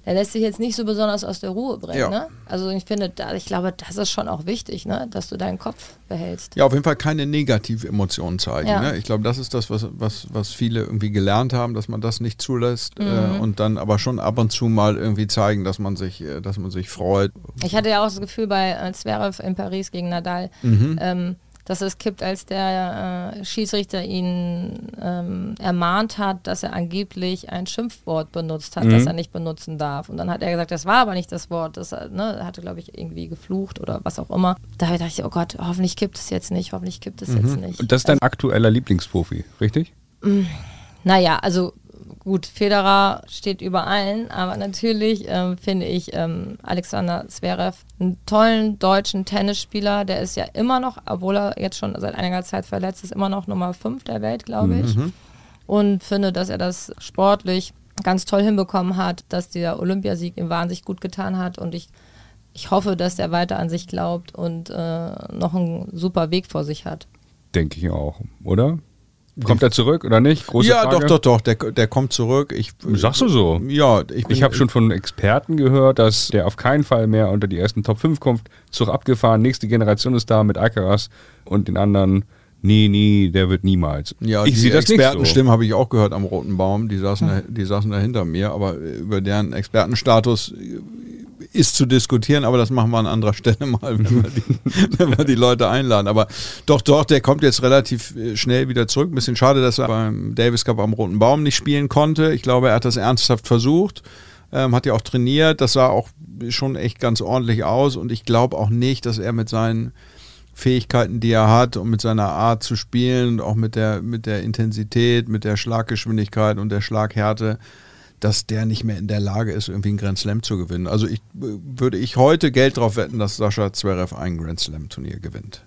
der lässt sich jetzt nicht so besonders aus der Ruhe bringen. Ja. Ne? Also ich finde, da, ich glaube, das ist schon auch wichtig, ne? dass du deinen Kopf behältst. Ja, auf jeden Fall keine negative Emotionen zeigen. Ja. Ne? Ich glaube, das ist das, was, was, was viele irgendwie gelernt haben, dass man das nicht zulässt Mhm. äh, und dann aber schon ab und zu mal irgendwie zeigen, dass man sich, äh, dass man sich freut. Ich hatte ja auch das Gefühl bei äh, Zverev in Paris gegen Nadal, Mhm. ähm, dass es kippt, als der äh, Schiedsrichter ihn ähm, ermahnt hat, dass er angeblich ein Schimpfwort benutzt hat, das er nicht benutzen darf. Und dann hat er gesagt, das war aber nicht das Wort. Das er, ne, er hatte, glaube ich, irgendwie geflucht oder was auch immer. Da dachte ich, oh Gott, hoffentlich kippt es jetzt nicht, hoffentlich kippt es jetzt nicht. Und das ist dein aktueller Lieblingsprofi, richtig? Naja, also gut, Federer steht über allen, aber natürlich ähm, finde ich ähm, Alexander Zverev einen tollen deutschen Tennisspieler. Der ist ja immer noch, obwohl er jetzt schon seit einiger Zeit verletzt ist, immer noch Nummer 5 der Welt, glaube ich. Und finde, dass er das sportlich ganz toll hinbekommen hat, dass der Olympiasieg ihm wahnsinnig gut getan hat und ich ich hoffe, dass er weiter an sich glaubt und äh, noch einen super Weg vor sich hat. Denke ich auch, oder? Kommt er zurück oder nicht? Große ja, Frage. doch, doch, doch, der, der kommt zurück. Ich, Sagst du so? Ja, ich, Ich habe schon von Experten gehört, dass der auf keinen Fall mehr unter die ersten Top 5 kommt. Zug abgefahren, nächste Generation ist da mit Alcaraz und den anderen. Nee, nee, der wird niemals. Ja, ich die sehe das nicht so. Expertenstimmen habe ich auch gehört am Roten Baum. Die saßen, da, die saßen da hinter mir, aber über deren Expertenstatus ist zu diskutieren, aber das machen wir an anderer Stelle mal, wenn wir die, wenn wir die Leute einladen. Aber doch, doch, der kommt jetzt relativ äh, schnell wieder zurück. Ein bisschen schade, dass er beim Davis Cup am Roten Baum nicht spielen konnte. Ich glaube, er hat das ernsthaft versucht. Ähm, hat ja auch trainiert. Das sah auch schon echt ganz ordentlich aus. Und ich glaube auch nicht, dass er mit seinen Fähigkeiten, die er hat und mit seiner Art zu spielen und auch mit der, mit der Intensität, mit der Schlaggeschwindigkeit und der Schlaghärte, dass der nicht mehr in der Lage ist, irgendwie einen Grand Slam zu gewinnen. Also ich würde ich heute Geld drauf wetten, dass Sascha Zverev ein Grand Slam Turnier gewinnt.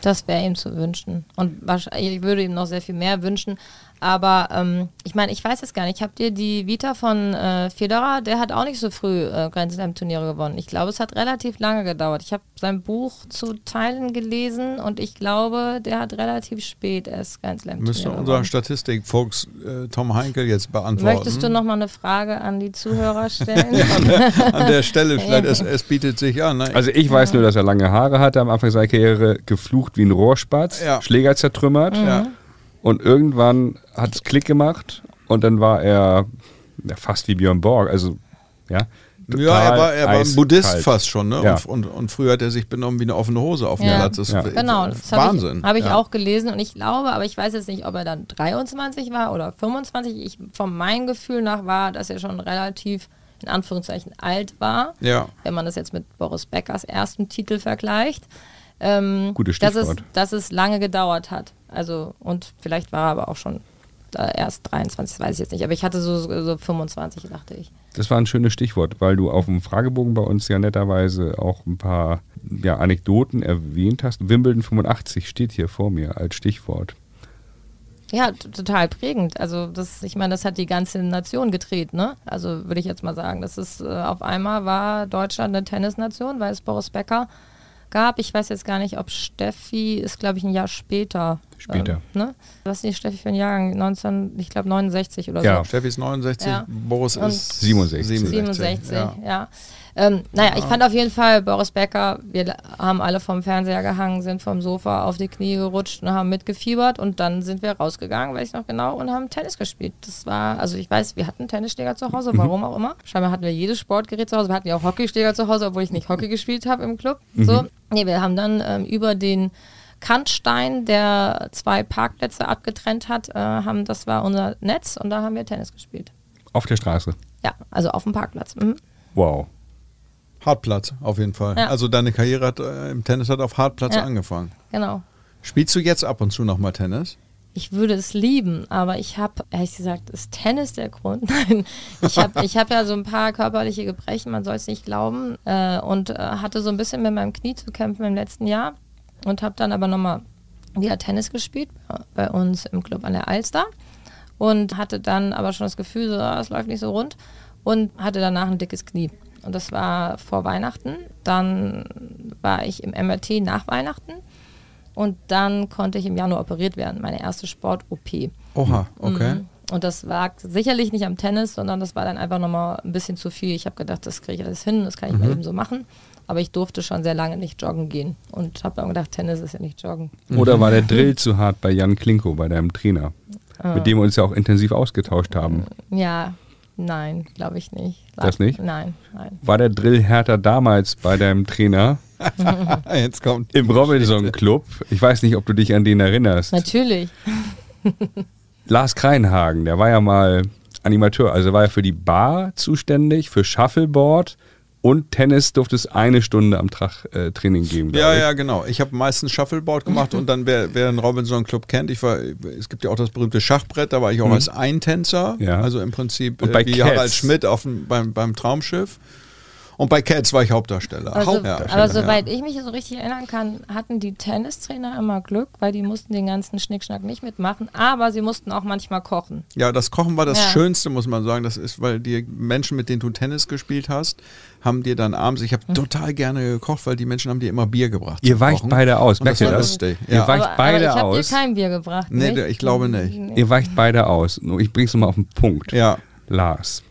Das wäre ihm zu wünschen. Und ich würde ihm noch sehr viel mehr wünschen. Aber ähm, ich meine, ich weiß es gar nicht. Habt ihr die Vita von äh, Federer? Der hat auch nicht so früh äh, Grand Slam Turniere gewonnen. Ich glaube, es hat relativ lange gedauert. Ich habe sein Buch zu Teilen gelesen und ich glaube, der hat relativ spät erst Grand Slam Müsste Turniere unser gewonnen. Statistik-Folks äh, Tom Heinkel jetzt beantworten. Möchtest du noch mal eine Frage an die Zuhörer stellen? An der Stelle, vielleicht, es, es bietet sich an. Ne? Also ich weiß nur, dass er lange Haare hatte, am Anfang seiner Karriere geflucht wie ein Rohrspatz, Ja. Schläger zertrümmert ja. Und irgendwann hat es Klick gemacht und dann war er ja, fast wie Björn Borg, also ja. Ja, er total war, er war ein. Buddhist fast schon, ne? Ja. Und, und, und früher hat er sich benommen wie eine offene Hose auf dem Ja. Platz. Das Ja. ist Genau, das habe Wahnsinn. ich, hab ich ja. auch gelesen und ich glaube, aber ich weiß jetzt nicht, ob er dann 23 war oder 25. Ich, von meinem Gefühl nach war, dass er schon relativ in Anführungszeichen alt war, Ja. wenn man das jetzt mit Boris Beckers ersten Titel vergleicht. Ähm, Gutes dass es, Stichwort. dass es lange gedauert hat. Also, und vielleicht war er aber auch schon erst 23, das weiß ich jetzt nicht. Aber ich hatte so, so 25, dachte ich. Das war ein schönes Stichwort, weil du auf dem Fragebogen bei uns ja netterweise auch ein paar ja, Anekdoten erwähnt hast. Wimbledon 85 steht hier vor mir als Stichwort. Ja, total prägend. Also das, ich meine, das hat die ganze Nation gedreht, ne? Also würde ich jetzt mal sagen, das ist äh, auf einmal war Deutschland eine Tennisnation, weil es Boris Becker gab. Ich weiß jetzt gar nicht, ob Steffi ist, glaube ich, ein Jahr später. Später. Ähm, ne? Was ist die Steffi für ein Jahrgang? 19, ich glaube 69 oder Ja. so. Steffi ist 69, Ja. Boris Und ist 67. 67, Ja. ja. Ähm, naja, ich fand auf jeden Fall Boris Becker, wir haben alle vom Fernseher gehangen, sind vom Sofa auf die Knie gerutscht und haben mitgefiebert und dann sind wir rausgegangen, weiß ich noch genau, und haben Tennis gespielt. Das war, also ich weiß, wir hatten Tennisschläger zu Hause, warum auch immer. Scheinbar hatten wir jedes Sportgerät zu Hause, wir hatten ja auch Hockeyschläger zu Hause, obwohl ich nicht Hockey gespielt habe im Club. So, nee, wir haben dann ähm, über den Kantstein, der zwei Parkplätze abgetrennt hat, äh, haben, das war unser Netz und da haben wir Tennis gespielt. Auf der Straße. Ja, also auf dem Parkplatz. Mhm. Wow. Hartplatz, auf jeden Fall. Ja. Also deine Karriere hat, äh, im Tennis hat auf Hartplatz Ja. angefangen. Genau. Spielst du jetzt ab und zu nochmal Tennis? Ich würde es lieben, aber ich habe, ehrlich gesagt, ist Tennis der Grund? Nein, ich habe ich hab ja so ein paar körperliche Gebrechen, man soll es nicht glauben, äh, und äh, hatte so ein bisschen mit meinem Knie zu kämpfen im letzten Jahr und habe dann aber nochmal wieder Tennis gespielt bei uns im Club an der Alster und hatte dann aber schon das Gefühl, so, ah, es läuft nicht so rund und hatte danach ein dickes Knie. Und das war vor Weihnachten. Dann war ich im MRT nach Weihnachten und dann konnte ich im Januar operiert werden, meine erste Sport-OP. Oha, okay. Mhm. Und das lag sicherlich nicht am Tennis, sondern das war dann einfach nochmal ein bisschen zu viel. Ich habe gedacht, das kriege ich alles hin, das kann ich mal eben so machen. Aber ich durfte schon sehr lange nicht joggen gehen und habe dann gedacht, Tennis ist ja nicht joggen. Oder war der Drill zu hart bei Jan Klinko, bei deinem Trainer? Mit dem wir uns ja auch intensiv ausgetauscht haben. Ja, nein, glaube ich nicht. Das nicht? Nein, nein. War der Drill härter damals bei deinem Trainer Jetzt kommt im Robinson Club? Ich weiß nicht, ob du dich an den erinnerst. Natürlich. Lars Kreinhagen, der war ja mal Animateur, also war er für die Bar zuständig, für Shuffleboard und Tennis durfte es eine Stunde am Tag äh, Training geben. Ja, ich. ja, genau. Ich habe meistens Shuffleboard gemacht und dann, wer, wer den Robinson Club kennt, ich war, es gibt ja auch das berühmte Schachbrett, da war ich auch als Eintänzer. Ja. Also im Prinzip äh, wie Cats. Harald Schmidt auf dem, beim, beim Traumschiff. Und bei Cats war ich Hauptdarsteller. Also, Hauptdarsteller, aber soweit ich mich so richtig erinnern kann, hatten die Tennistrainer immer Glück, weil die mussten den ganzen Schnickschnack nicht mitmachen, aber sie mussten auch manchmal kochen. Ja, das Kochen war das Ja. Schönste, muss man sagen. Das ist, weil die Menschen, mit denen du Tennis gespielt hast, haben dir dann abends, ich habe total gerne gekocht, weil die Menschen haben dir immer Bier gebracht. Ihr weicht Kochen. beide aus, merkt das ihr war das? lustig. Ihr Ja. weicht aber, beide aber ich habe dir aus. kein Bier gebracht. Nee, nicht? ich glaube nicht. Ihr weicht beide aus. Ich bring's nochmal auf den Punkt. Ja, Lars,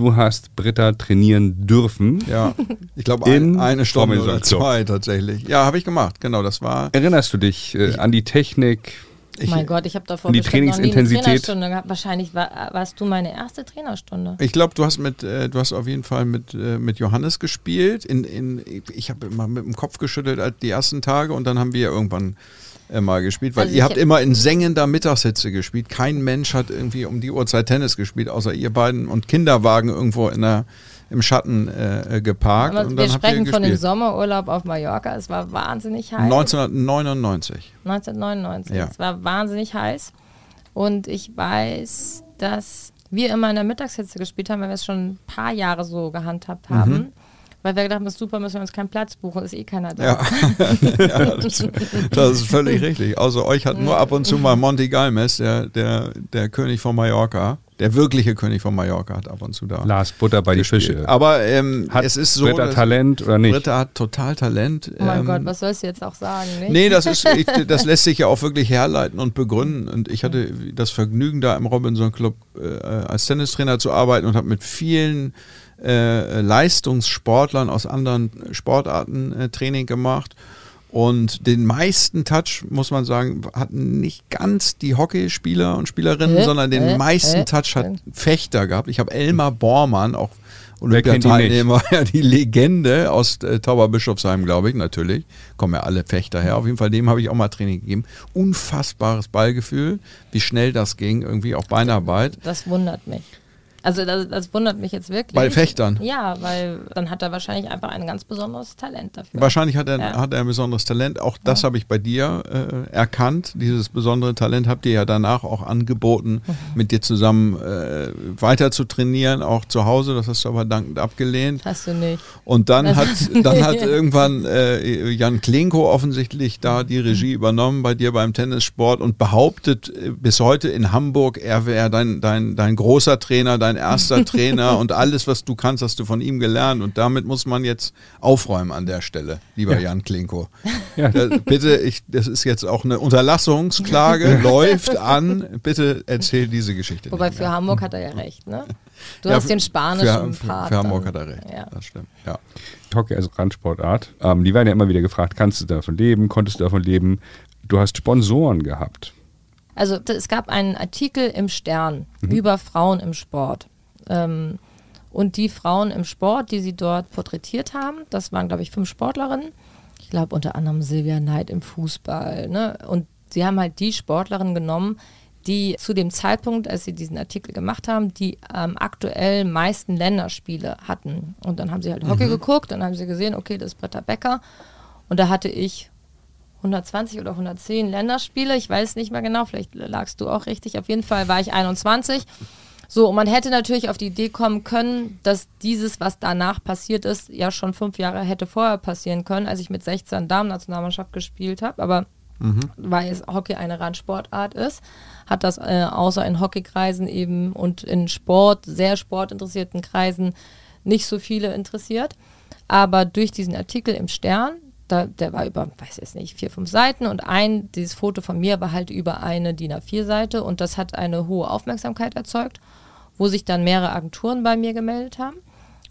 du hast Britta trainieren dürfen. ja. Ich glaube, In ein, eine Stunde Robinson oder zwei tatsächlich. Ja, habe ich gemacht. Genau, das war. Erinnerst du dich äh, an die Technik? Ich, mein Gott, ich habe davor die bestimmt noch nie eine Trainingsintensität? Trainerstunde gehabt. Wahrscheinlich war, warst du meine erste Trainerstunde. Ich glaube, du hast mit, äh, du hast auf jeden Fall mit, äh, mit Johannes gespielt. In, in, ich habe immer mit dem Kopf geschüttelt als die ersten Tage und dann haben wir irgendwann äh, mal gespielt, weil Also ihr habt hab- immer in sengender Mittagshitze gespielt. Kein Mensch hat irgendwie um die Uhrzeit Tennis gespielt, außer ihr beiden und Kinderwagen irgendwo in der, im Schatten äh, äh, geparkt. Aber und wir dann habt ihr sprechen von dem. Sommerurlaub auf Mallorca. Es war wahnsinnig heiß. 1999. 1999. Ja. Es war wahnsinnig heiß. Und ich weiß, dass wir immer in der Mittagshitze gespielt haben, weil wir es schon ein paar Jahre so gehandhabt haben. Mhm. Weil wir gedacht haben, das ist super, müssen wir uns keinen Platz buchen, ist eh keiner da. Ja, ja das, das ist völlig richtig. Außer euch hat nur ab und zu mal Monty Galmes, der, der, der König von Mallorca, der wirkliche König von Mallorca, hat ab und zu da. Lars Butter bei die. Fische. Aber ähm, Hat es ist so. Britta dass- Talent oder nicht? Britta hat total Talent. Oh mein ähm, Gott, was sollst du jetzt auch sagen? Nicht? Nee, das ist, ich, das lässt sich ja auch wirklich herleiten und begründen. Und ich hatte das Vergnügen, da im Robinson Club äh, als Tennistrainer zu arbeiten und habe mit vielen äh, Leistungssportlern aus anderen Sportarten äh, Training gemacht. Und den meisten Touch, muss man sagen, hatten nicht ganz die Hockeyspieler und Spielerinnen, Hä? sondern den meisten? Touch hat Fechter gehabt. Ich habe Elmar Bormann, auch? Olympiateilnehmer, ja, die Legende aus äh, Tauberbischofsheim, glaube ich, natürlich. Kommen ja alle Fechter her. Auf jeden Fall, dem habe ich auch mal Training gegeben. Unfassbares Ballgefühl, wie schnell das ging, irgendwie auch Beinarbeit. Das wundert mich. Also das, das wundert mich jetzt wirklich. Bei Fechtern? Ja, weil dann hat er wahrscheinlich einfach ein ganz besonderes Talent dafür. Wahrscheinlich hat er, Ja. hat er ein besonderes Talent. Auch das habe ich bei dir äh, erkannt. Dieses besondere Talent habt ihr ja danach auch angeboten, Mhm. mit dir zusammen äh, weiter zu trainieren, auch zu Hause. Das hast du aber dankend abgelehnt. Hast du nicht. Und dann Das- hat, dann hat irgendwann äh, Jan Klinko offensichtlich da die Regie übernommen bei dir beim Tennissport und behauptet äh, bis heute in Hamburg, er wäre dein, dein, dein großer Trainer, dein erster Trainer und alles, was du kannst, hast du von ihm gelernt. Und damit muss man jetzt aufräumen an der Stelle, lieber Jan Klinko. Ja. Äh, bitte, ich, das ist jetzt auch eine Unterlassungsklage, läuft an. Bitte erzähl diese Geschichte. Wobei nicht für. Hamburg hat er ja recht, ne? Du Ja, hast den spanischen für, für, Part. für Hamburg dann. hat er recht. Ja. Das stimmt. Ja. Hockey als Randsportart. Ähm, die werden ja immer wieder gefragt, kannst du davon leben, konntest du davon leben? Du hast Sponsoren gehabt. Also es gab einen Artikel im Stern Mhm. über Frauen im Sport. Ähm, und die Frauen im Sport, die sie dort porträtiert haben, das waren, glaube ich, fünf Sportlerinnen. Ich glaube unter anderem Silvia Neid im Fußball. Ne? Und sie haben halt die Sportlerinnen genommen, die zu dem Zeitpunkt, als sie diesen Artikel gemacht haben, die ähm, aktuell meisten Länderspiele hatten. Und dann haben sie halt Hockey geguckt, dann haben sie gesehen, okay, das ist Britta Becker. Und da hatte ich 120 oder 110 Länderspiele. Ich weiß nicht mehr genau, vielleicht lagst du auch richtig. Auf jeden Fall war ich 21. So, und man hätte natürlich auf die Idee kommen können, dass dieses, was danach passiert ist, ja schon fünf Jahre hätte vorher passieren können, als ich mit 16 Damen-Nationalmannschaft gespielt habe. Aber weil es Hockey eine Randsportart ist, hat das äh, außer in Hockeykreisen eben und in Sport, sehr sportinteressierten Kreisen nicht so viele interessiert. Aber durch diesen Artikel im Stern, da, der war über, weiß ich nicht, vier, fünf Seiten und ein, dieses Foto von mir war halt über eine DIN A4-Seite und das hat eine hohe Aufmerksamkeit erzeugt, wo sich dann mehrere Agenturen bei mir gemeldet haben.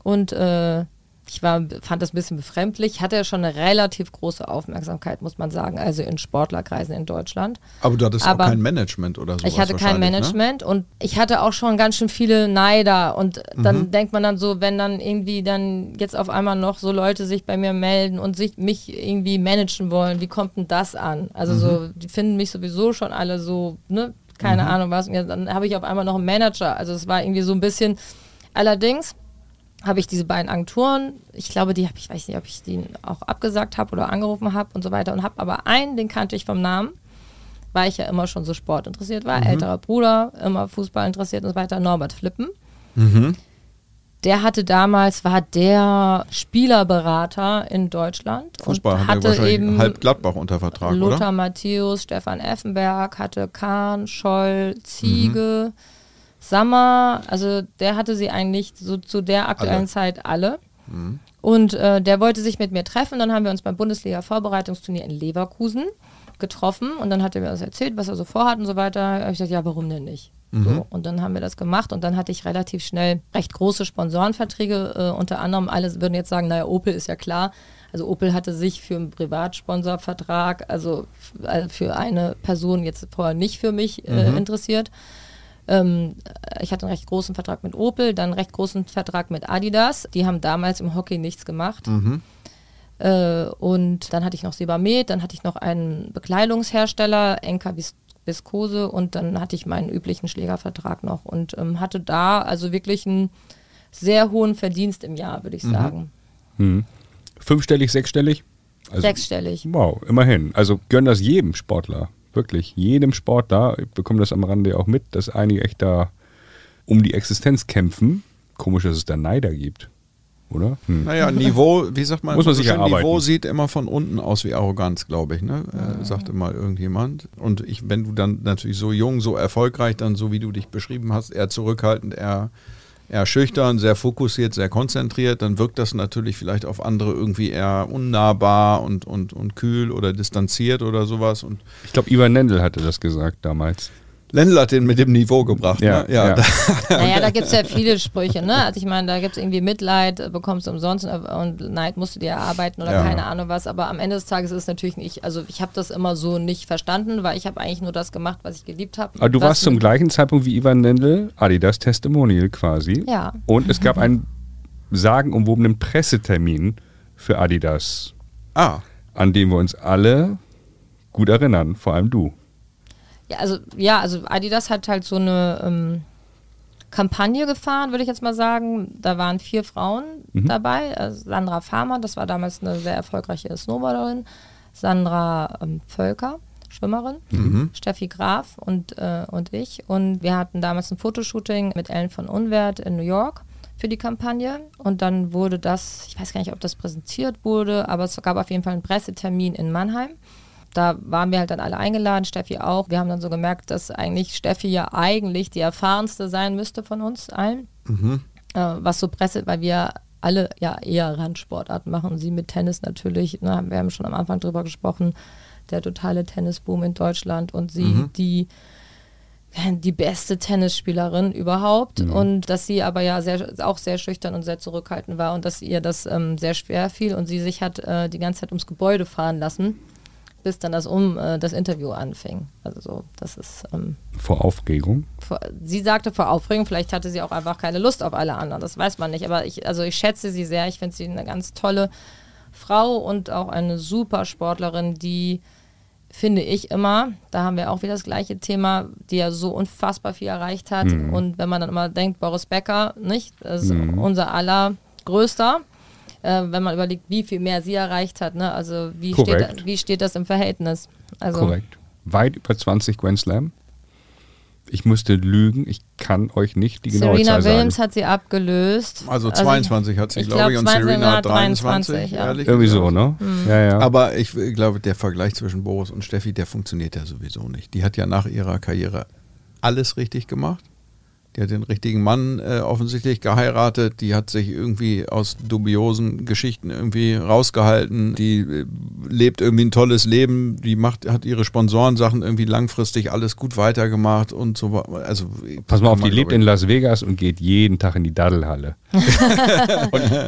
Und äh, ich war, fand das ein bisschen befremdlich. Hatte ja schon eine relativ große Aufmerksamkeit, muss man sagen, also in Sportlerkreisen in Deutschland. Aber du hattest Aber auch kein Management oder so. Ich hatte kein Management und ich hatte auch schon ganz schön viele Neider und dann denkt man dann so, wenn dann irgendwie dann jetzt auf einmal noch so Leute sich bei mir melden und sich mich irgendwie managen wollen, wie kommt denn das an? Also so, die finden mich sowieso schon alle so, ne, keine Ahnung was. Und dann habe ich auf einmal noch einen Manager. Also es war irgendwie so ein bisschen. Allerdings habe ich diese beiden Agenturen, ich glaube, die habe ich weiß nicht, ob ich die auch abgesagt habe oder angerufen habe und so weiter und habe aber einen, den kannte ich vom Namen, weil ich ja immer schon so Sport interessiert war, älterer Bruder, immer Fußball interessiert und so weiter, Norbert Flippen. Der hatte damals, war der Spielerberater in Deutschland Fußball und hat er hatte wahrscheinlich eben halb Gladbach unter Vertrag, Lothar oder? Matthäus, Stefan Effenberg, hatte Kahn, Scholl, Ziege, Sammer. Also der hatte sie eigentlich so zu der aktuellen Alle. Zeit alle. Und äh, der wollte sich mit mir treffen. Dann haben wir uns beim Bundesliga-Vorbereitungsturnier in Leverkusen getroffen. Und dann hat er mir das erzählt, was er so vorhat und so weiter. Da habe ich gesagt, ja, warum denn nicht? So, und dann haben wir das gemacht und dann hatte ich relativ schnell recht große Sponsorenverträge. Äh, unter anderem, alle würden jetzt sagen, naja, Opel ist ja klar. Also Opel hatte sich für einen Privatsponsorvertrag, also äh, für eine Person jetzt vorher nicht für mich äh, interessiert. Ähm, ich hatte einen recht großen Vertrag mit Opel, dann einen recht großen Vertrag mit Adidas. Die haben damals im Hockey nichts gemacht. Äh, und dann hatte ich noch Sebamed, dann hatte ich noch einen Bekleidungshersteller, Enka Vis Viskose und dann hatte ich meinen üblichen Schlägervertrag noch und ähm, hatte da also wirklich einen sehr hohen Verdienst im Jahr, würde ich sagen. Fünfstellig, sechsstellig? Also, Sechsstellig. Wow, immerhin. Also gönn das jedem Sportler. Wirklich. Jedem Sportler. Ich bekomme das am Rande auch mit, dass einige echt da um die Existenz kämpfen. Komisch, dass es da Neider gibt. Oder? Hm. Naja, Niveau, wie sagt man, Muss man so sich erarbeiten. Niveau sieht immer von unten aus wie Arroganz, glaube ich, ne? Äh, sagte mal irgendjemand. Und ich, wenn du dann natürlich so jung, so erfolgreich, dann so wie du dich beschrieben hast, eher zurückhaltend, eher, eher schüchtern, sehr fokussiert, sehr konzentriert, dann wirkt das natürlich vielleicht auf andere irgendwie eher unnahbar und, und, und kühl oder distanziert oder sowas. Und Ich glaube, Ivan Nendel hatte das gesagt damals. Lendl hat den mit dem Niveau gebracht. Ja, ne? ja, ja. da- Naja, da gibt es ja viele Sprüche, ne? Also ich meine, da gibt es irgendwie Mitleid, äh, bekommst du umsonst äh, und Neid musst du dir erarbeiten oder Ja. keine Ahnung was. Aber am Ende des Tages ist es natürlich nicht, also ich habe das immer so nicht verstanden, weil ich habe eigentlich nur das gemacht, was ich geliebt habe. Aber du warst zum gleichen Zeitpunkt wie Ivan Nendel Adidas Testimonial quasi. Ja. Und es gab einen sagenumwobenen Pressetermin für Adidas, ah, an den wir uns alle gut erinnern, vor allem du. Ja, also ja, also Adidas hat halt so eine ähm, Kampagne gefahren, würde ich jetzt mal sagen. Da waren vier Frauen dabei. Also Sandra Farmer, das war damals eine sehr erfolgreiche Snowboarderin. Sandra ähm, Völker, Schwimmerin. Steffi Graf und, äh, und ich. Und wir hatten damals ein Fotoshooting mit Ellen von Unwert in New York für die Kampagne. Und dann wurde das, ich weiß gar nicht, ob das präsentiert wurde, aber es gab auf jeden Fall einen Pressetermin in Mannheim da waren wir halt dann alle eingeladen, Steffi auch. Wir haben dann so gemerkt, dass eigentlich Steffi ja eigentlich die erfahrenste sein müsste von uns allen. Äh, was so Presse, weil wir alle ja eher Randsportarten machen. Sie mit Tennis natürlich, ne, wir haben schon am Anfang drüber gesprochen, der totale Tennisboom in Deutschland und sie die die beste Tennisspielerin überhaupt und dass sie aber ja sehr, auch sehr schüchtern und sehr zurückhaltend war und dass ihr das ähm, sehr schwer fiel und sie sich hat äh, die ganze Zeit ums Gebäude fahren lassen, bis dann das um äh, das Interview anfing. Also so, das ist ähm, Vor Aufregung. vor, sie sagte vor Aufregung, vielleicht hatte sie auch einfach keine Lust auf alle anderen, das weiß man nicht. Aber ich, also ich schätze sie sehr, ich finde sie eine ganz tolle Frau und auch eine super Sportlerin, die finde ich immer, da haben wir auch wieder das gleiche Thema, die ja so unfassbar viel erreicht hat. Und wenn man dann immer denkt, Boris Becker, nicht? Das ist unser allergrößter. Äh, wenn man überlegt, wie viel mehr sie erreicht hat, ne? Also wie Korrekt. steht, wie steht das im Verhältnis? Also Korrekt. Weit über 20 Grand Slam. Ich musste lügen, ich kann euch nicht die genaue Serena Zahl sagen. Williams hat sie abgelöst. also 22 hat sie, ich glaube ich, und 22 Serena hat 23. 23, ja. ehrlich Irgendwie gesagt. so, ne? Hm. Ja, ja. Aber ich glaube, der Vergleich zwischen Boris und Steffi, der funktioniert ja sowieso nicht. Die hat ja nach ihrer Karriere alles richtig gemacht. Die hat den richtigen Mann äh, offensichtlich geheiratet. Die hat sich irgendwie aus dubiosen Geschichten irgendwie rausgehalten. Die äh, lebt irgendwie ein tolles Leben. Die macht, hat ihre Sponsorensachen irgendwie langfristig alles gut weitergemacht und so. wa- Also Pass mal auf, die lebt in Las Vegas und geht jeden Tag in die Daddelhalle.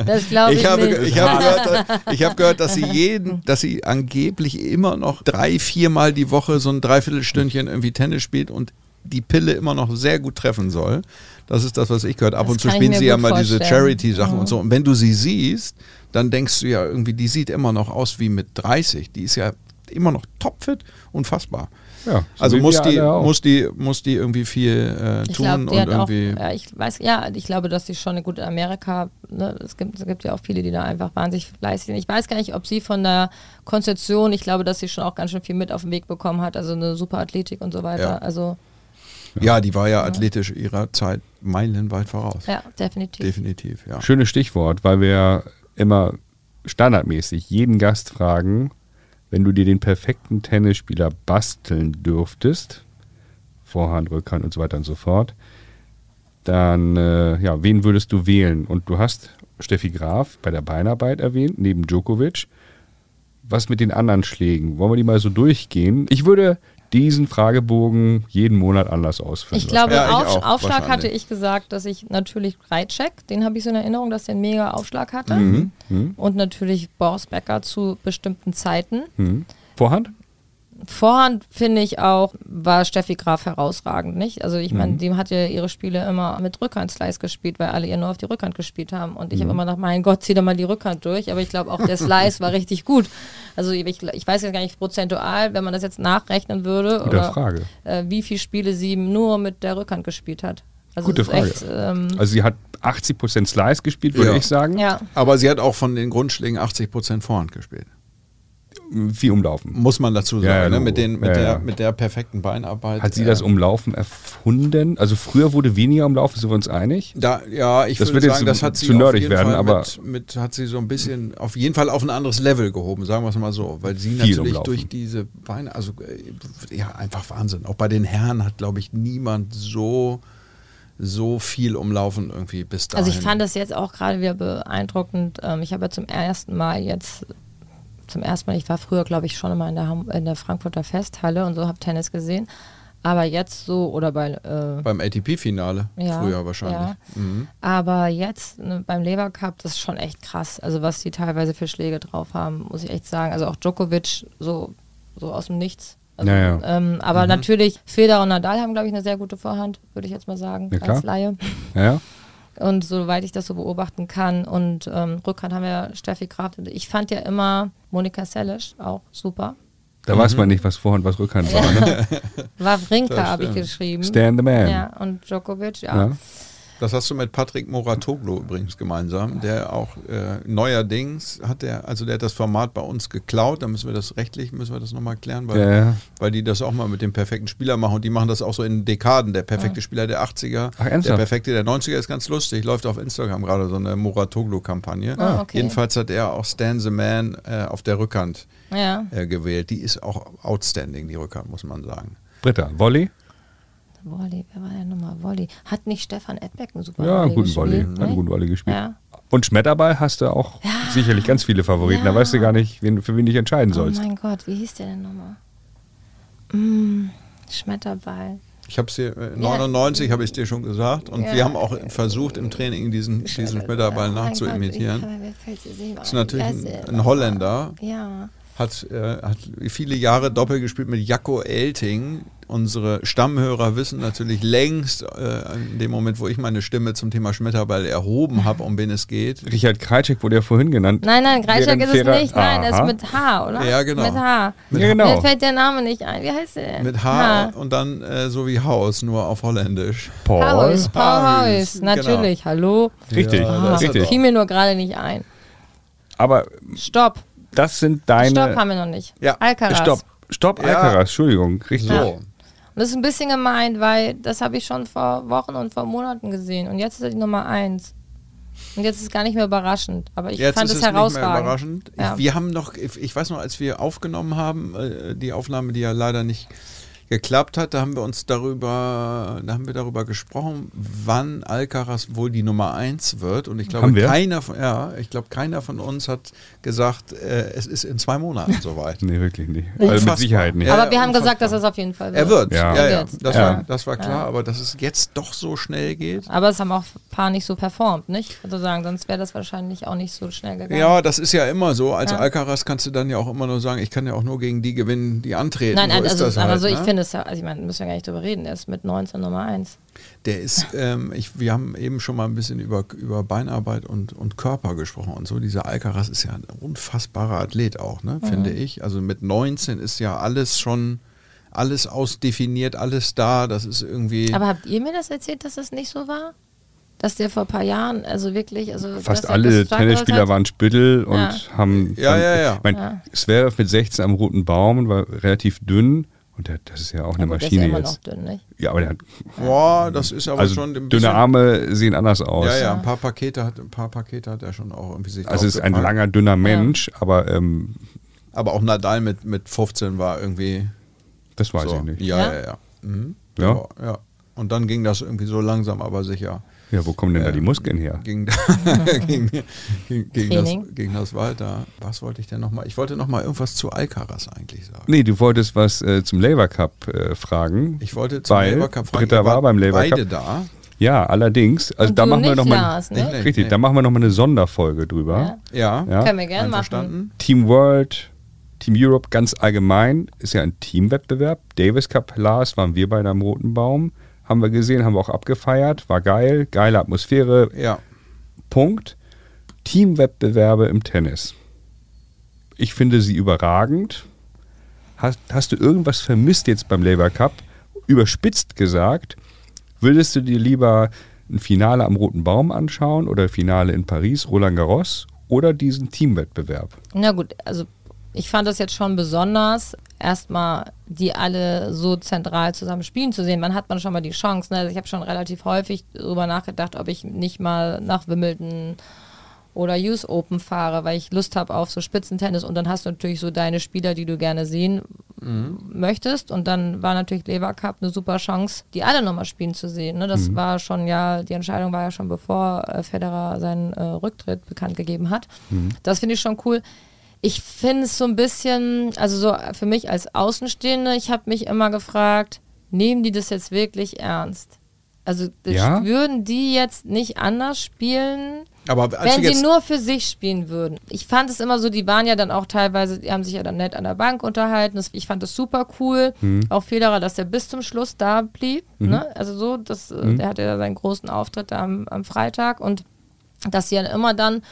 Das glaube ich, ich habe, nicht. ich habe gehört, ich habe gehört, dass sie jeden, dass sie angeblich immer noch drei, viermal die Woche so ein Dreiviertelstündchen irgendwie Tennis spielt und die Pille immer noch sehr gut treffen soll. Das ist das, was ich gehört. Ab Das und zu spielen sie ja mal diese vorstellen. Charity-Sachen Mhm. und so. Und wenn du sie siehst, dann denkst du ja irgendwie, die sieht immer noch aus wie mit 30. Die ist ja immer noch topfit, unfassbar. Ja, so Also muss die, muss die, muss die irgendwie viel äh, Ich tun glaube, und die hat auch, irgendwie. ja, ich weiß, ja, ich glaube, dass sie schon eine gute Amerika, ne, es gibt, es gibt ja auch viele, die da einfach wahnsinnig fleißig sind. Ich weiß gar nicht, ob sie von der Konzeption, ich glaube, dass sie schon auch ganz schön viel mit auf den Weg bekommen hat, also eine super Athletik und so weiter. Ja. Also, ja, die war ja athletisch ihrer Zeit meilenweit voraus. ja, definitiv. Definitiv, ja. Schönes Stichwort, weil wir immer standardmäßig jeden Gast fragen, wenn du dir den perfekten Tennisspieler basteln dürftest, Vorhand, Rückhand und so weiter und so fort, dann, äh, ja, wen würdest du wählen? Und du hast Steffi Graf bei der Beinarbeit erwähnt, neben Djokovic. Was mit den anderen Schlägen? Wollen wir die mal so durchgehen? Ich würde diesen Fragebogen jeden Monat anders ausfüllen. Ich glaube, Ja, ich Auf, auch, Aufschlag hatte ich gesagt, dass ich natürlich Reitscheck, den habe ich so in Erinnerung, dass der einen mega Aufschlag hatte. Mhm. Und natürlich Boris Becker zu bestimmten Zeiten. Hm. Vorhand? Vorhand finde ich auch, war Steffi Graf herausragend, nicht? Also ich Mhm. meine, die hat ja ihre Spiele immer mit Rückhand-Slice gespielt, weil alle ihr nur auf die Rückhand gespielt haben. Und ich Mhm. habe immer gedacht, mein Gott, zieh doch mal die Rückhand durch. Aber ich glaube auch der Slice war richtig gut. Also ich, ich weiß jetzt gar nicht prozentual, wenn man das jetzt nachrechnen würde, oder Frage. Äh, wie viele Spiele sie nur mit der Rückhand gespielt hat. Also Gute Frage. Echt, ähm, Also sie hat 80% Slice gespielt, würde Ja. ich sagen. ja. Aber sie hat auch von den Grundschlägen 80% Vorhand gespielt. Viel umlaufen. Muss man dazu sagen. Ja, ja, ne? Mit, den, mit, Ja, der, ja. mit der perfekten Beinarbeit. Hat sie äh, das Umlaufen erfunden? Also früher wurde weniger Umlaufen, sind wir uns einig? Da, ja, ich Das würde sagen, das hat sie zu auf nerdig jeden werden, Fall aber- mit, mit, hat sie so ein bisschen, auf jeden Fall auf ein anderes Level gehoben, sagen wir es mal so. Weil sie natürlich umlaufen. durch diese Beine, also äh, ja, einfach Wahnsinn. Auch bei den Herren hat, glaube ich, niemand so, so viel umlaufen irgendwie bis dahin. Also ich fand das jetzt auch gerade wieder beeindruckend. Ähm, ich habe ja zum ersten Mal jetzt, zum ersten Mal, ich war früher, glaube ich, schon immer in der, Ham in der Frankfurter Festhalle und so habe Tennis gesehen. Aber jetzt so, oder bei, äh, Beim ATP-Finale ja, früher wahrscheinlich. Ja. Mhm. Aber jetzt ne, beim Lever Cup, das ist schon echt krass. Also was die teilweise für Schläge drauf haben, muss ich echt sagen. Also auch Djokovic so, so aus dem Nichts. Also, Ja, ja. Ähm, Mhm. aber natürlich, Federer und Nadal haben, glaube ich, eine sehr gute Vorhand, würde ich jetzt mal sagen, Ja, klar. als Laie. Ja. Und soweit ich das so beobachten kann. Und ähm, Rückhand haben wir Steffi Graf. Ich fand ja immer Monika Seles auch super. Da weiß man nicht, was Vorhand, was Rückhand war. Ne? Wawrinka habe ich geschrieben. Stand the man. Ja, und Djokovic, ja. Ja. Das hast du mit Patrick Moratoglu übrigens gemeinsam, der auch äh, neuerdings hat der, also der hat das Format bei uns geklaut, da müssen wir das rechtlich, müssen wir das nochmal klären, weil, Ja, ja. weil die das auch mal mit dem perfekten Spieler machen und die machen das auch so in Dekaden. Der perfekte Spieler der 80er, Ach, der perfekte der 90er ist ganz lustig, läuft auf Instagram gerade so eine Moratoglu-Kampagne. Ah, okay. Jedenfalls hat er auch Stan the Man äh, auf der Rückhand Ja. äh, gewählt. Die ist auch outstanding, die Rückhand, muss man sagen. Britta, Volley? Wolli, wer war denn nochmal? Wolli. Hat nicht Stefan Edbeck einen super Ja, einen Volley guten Volley. gespielt? Hat einen Nee? guten Volley gespielt. Ja. Und Schmetterball hast du auch sicherlich ganz viele Favoriten. Da Ja. weißt du gar nicht, wen, für wen du dich entscheiden Oh sollst. mein Gott, wie hieß der denn nochmal? Mm, Schmetterball. Ich habe es dir, äh, 99 habe ich dir schon gesagt und Ja. wir haben auch versucht im Training diesen, diesen Schmetterball Oh nachzuimitieren. Das ist natürlich ein, der ein noch? Holländer, Ja. Hat, äh, hat viele Jahre Doppel gespielt mit Jacko Elting. Unsere Stammhörer wissen natürlich längst, äh, in dem Moment, wo ich meine Stimme zum Thema Schmetterball erhoben habe, um wen es geht. Richard Kreitschek wurde ja vorhin genannt. Nein, nein, Während ist es nicht. Nein, er ist mit H, oder? Ja, genau. Mit H. Ja, genau. Mir fällt der Name nicht ein. Wie heißt der? denn? Mit H, und dann äh, so wie Haus, nur auf Holländisch. Paul. Haus, Paul Haus, Haus. Natürlich, hallo. Richtig, Ja, das richtig. fiel mir nur gerade nicht ein. Aber Stopp. Das sind deine. Stopp haben wir noch nicht. Ja, Alcaraz. Stopp. Stopp, Ja. Alcaraz, Entschuldigung. Richtig. So. Und das ist ein bisschen gemeint, weil das habe ich schon vor Wochen und vor Monaten gesehen. Und jetzt ist er die Nummer eins. Und jetzt ist es gar nicht mehr überraschend. Aber ich Jetzt fand ist es es nicht mehr herausragend. überraschend. Ja. Ich, wir haben noch, ich, ich weiß noch, als wir aufgenommen haben, äh, die Aufnahme, die ja leider nicht geklappt hat, da haben wir uns darüber, da haben wir darüber gesprochen, wann Alcaraz wohl die Nummer 1 wird. Und ich glaube, Haben wir? keiner von, ja, ich glaube, keiner von uns hat gesagt, äh, es ist in zwei Monaten soweit. Nee, wirklich nicht. Also mit. Sicherheit nicht. Ja, Aber wir haben unfassbar. gesagt, dass es auf jeden Fall wird. Er wird, Ja. ja, ja, das, Ja. War, das war klar, aber dass es jetzt doch so schnell geht. Aber es haben auch ein paar nicht so performt, nicht? Sozusagen, sonst wäre das wahrscheinlich auch nicht so schnell gegangen. Ja, das ist ja immer so. Als Ja. Alcaraz kannst du dann ja auch immer nur sagen, ich kann ja auch nur gegen die gewinnen, die antreten. Nein, so nein, ist also, das aber halt, so, ich ne? finde es ja, also ich meine, müssen wir gar nicht drüber reden, er ist mit 19 Nummer 1. Der ist, ähm, ich, wir haben eben schon mal ein bisschen über, über Beinarbeit und, und Körper gesprochen und so. Dieser Alcaraz ist ja ein unfassbarer Athlet auch, ne, finde ich. Also mit 19 ist ja alles schon, alles ausdefiniert, alles da. Das ist irgendwie. Aber habt ihr mir das erzählt, dass es nicht so war? Dass der vor ein paar Jahren, also wirklich, also Fast alle Tennisspieler waren Spittel und Ja. haben. Ja, dann- ja, ja. Ich mein, Ja. Zverev mit 16 am roten Baum und war relativ dünn. Und der, das ist ja auch Ja, eine gut, der ist ja Maschine immer jetzt. noch dünn, nicht? Ja, aber der hat. Boah, das ist aber Also schon ein bisschen. dünne Arme sehen anders aus. Ja, ja, ein paar Pakete hat, ein paar Pakete hat er schon auch irgendwie sich Also es ist ein langer, dünner Mensch, aber ähm, Aber auch Nadal mit, mit 15 war irgendwie. das weiß so. ich nicht. Ja, Ja? ja, ja. Mhm. Ja? ja. ja. Und dann ging das irgendwie so langsam, aber sicher. Ja, wo kommen denn da Ähm, die Muskeln her? Ging, ging, ging, ging, das, ging das weiter. Was wollte ich denn nochmal? Ich wollte nochmal irgendwas zu Alcaraz eigentlich sagen. Nee, du wolltest was äh, zum Labour Cup äh, fragen. Ich wollte zum weil Labour Cup fragen. Britta war beim Labour beide Cup. da. Ja, allerdings. Also Und da du machen wir nicht, noch mal Lars, ne? Nicht, richtig. nee. Da machen wir noch mal eine Sonderfolge drüber. Ja, Ja. Können wir gerne machen. Team World, Team Europe ganz allgemein ist ja ein Teamwettbewerb. Davis Cup Lars waren wir beide am Roten Baum. Haben wir gesehen, haben wir auch abgefeiert. War geil, geile Atmosphäre. Ja. Punkt. Teamwettbewerbe im Tennis. Ich finde sie überragend. Hast, hast du irgendwas vermisst jetzt beim Labour Cup? Überspitzt gesagt, würdest du dir lieber ein Finale am Roten Baum anschauen oder Finale in Paris, Roland Garros oder diesen Teamwettbewerb? Na gut, also ich fand das jetzt schon besonders, erstmal die alle so zentral zusammen spielen zu sehen. Wann hat man schon mal die Chance? Ne? Also ich habe schon relativ häufig darüber nachgedacht, ob ich nicht mal nach Wimbledon oder US Open fahre, weil ich Lust habe auf so Spitzentennis und dann hast du natürlich so deine Spieler, die du gerne sehen möchtest und dann war natürlich Lever Cup eine super Chance, die alle nochmal spielen zu sehen. Ne? Das war schon ja, die Entscheidung war ja schon bevor äh, Federer seinen äh, Rücktritt bekannt gegeben hat. Das finde ich schon cool. Ich finde es so ein bisschen, also so für mich als Außenstehende, ich habe mich immer gefragt, nehmen die das jetzt wirklich ernst? Also Ja? würden die jetzt nicht anders spielen, Aber als wenn sie nur für sich spielen würden. Ich fand es immer so, die waren ja dann auch teilweise, die haben sich ja dann nett an der Bank unterhalten. Das, ich fand das super cool. Mhm. Auch Federer, dass er bis zum Schluss da blieb. Ne? Also so, das, Mhm. der hatte ja seinen großen Auftritt da am, am Freitag und dass sie dann immer dann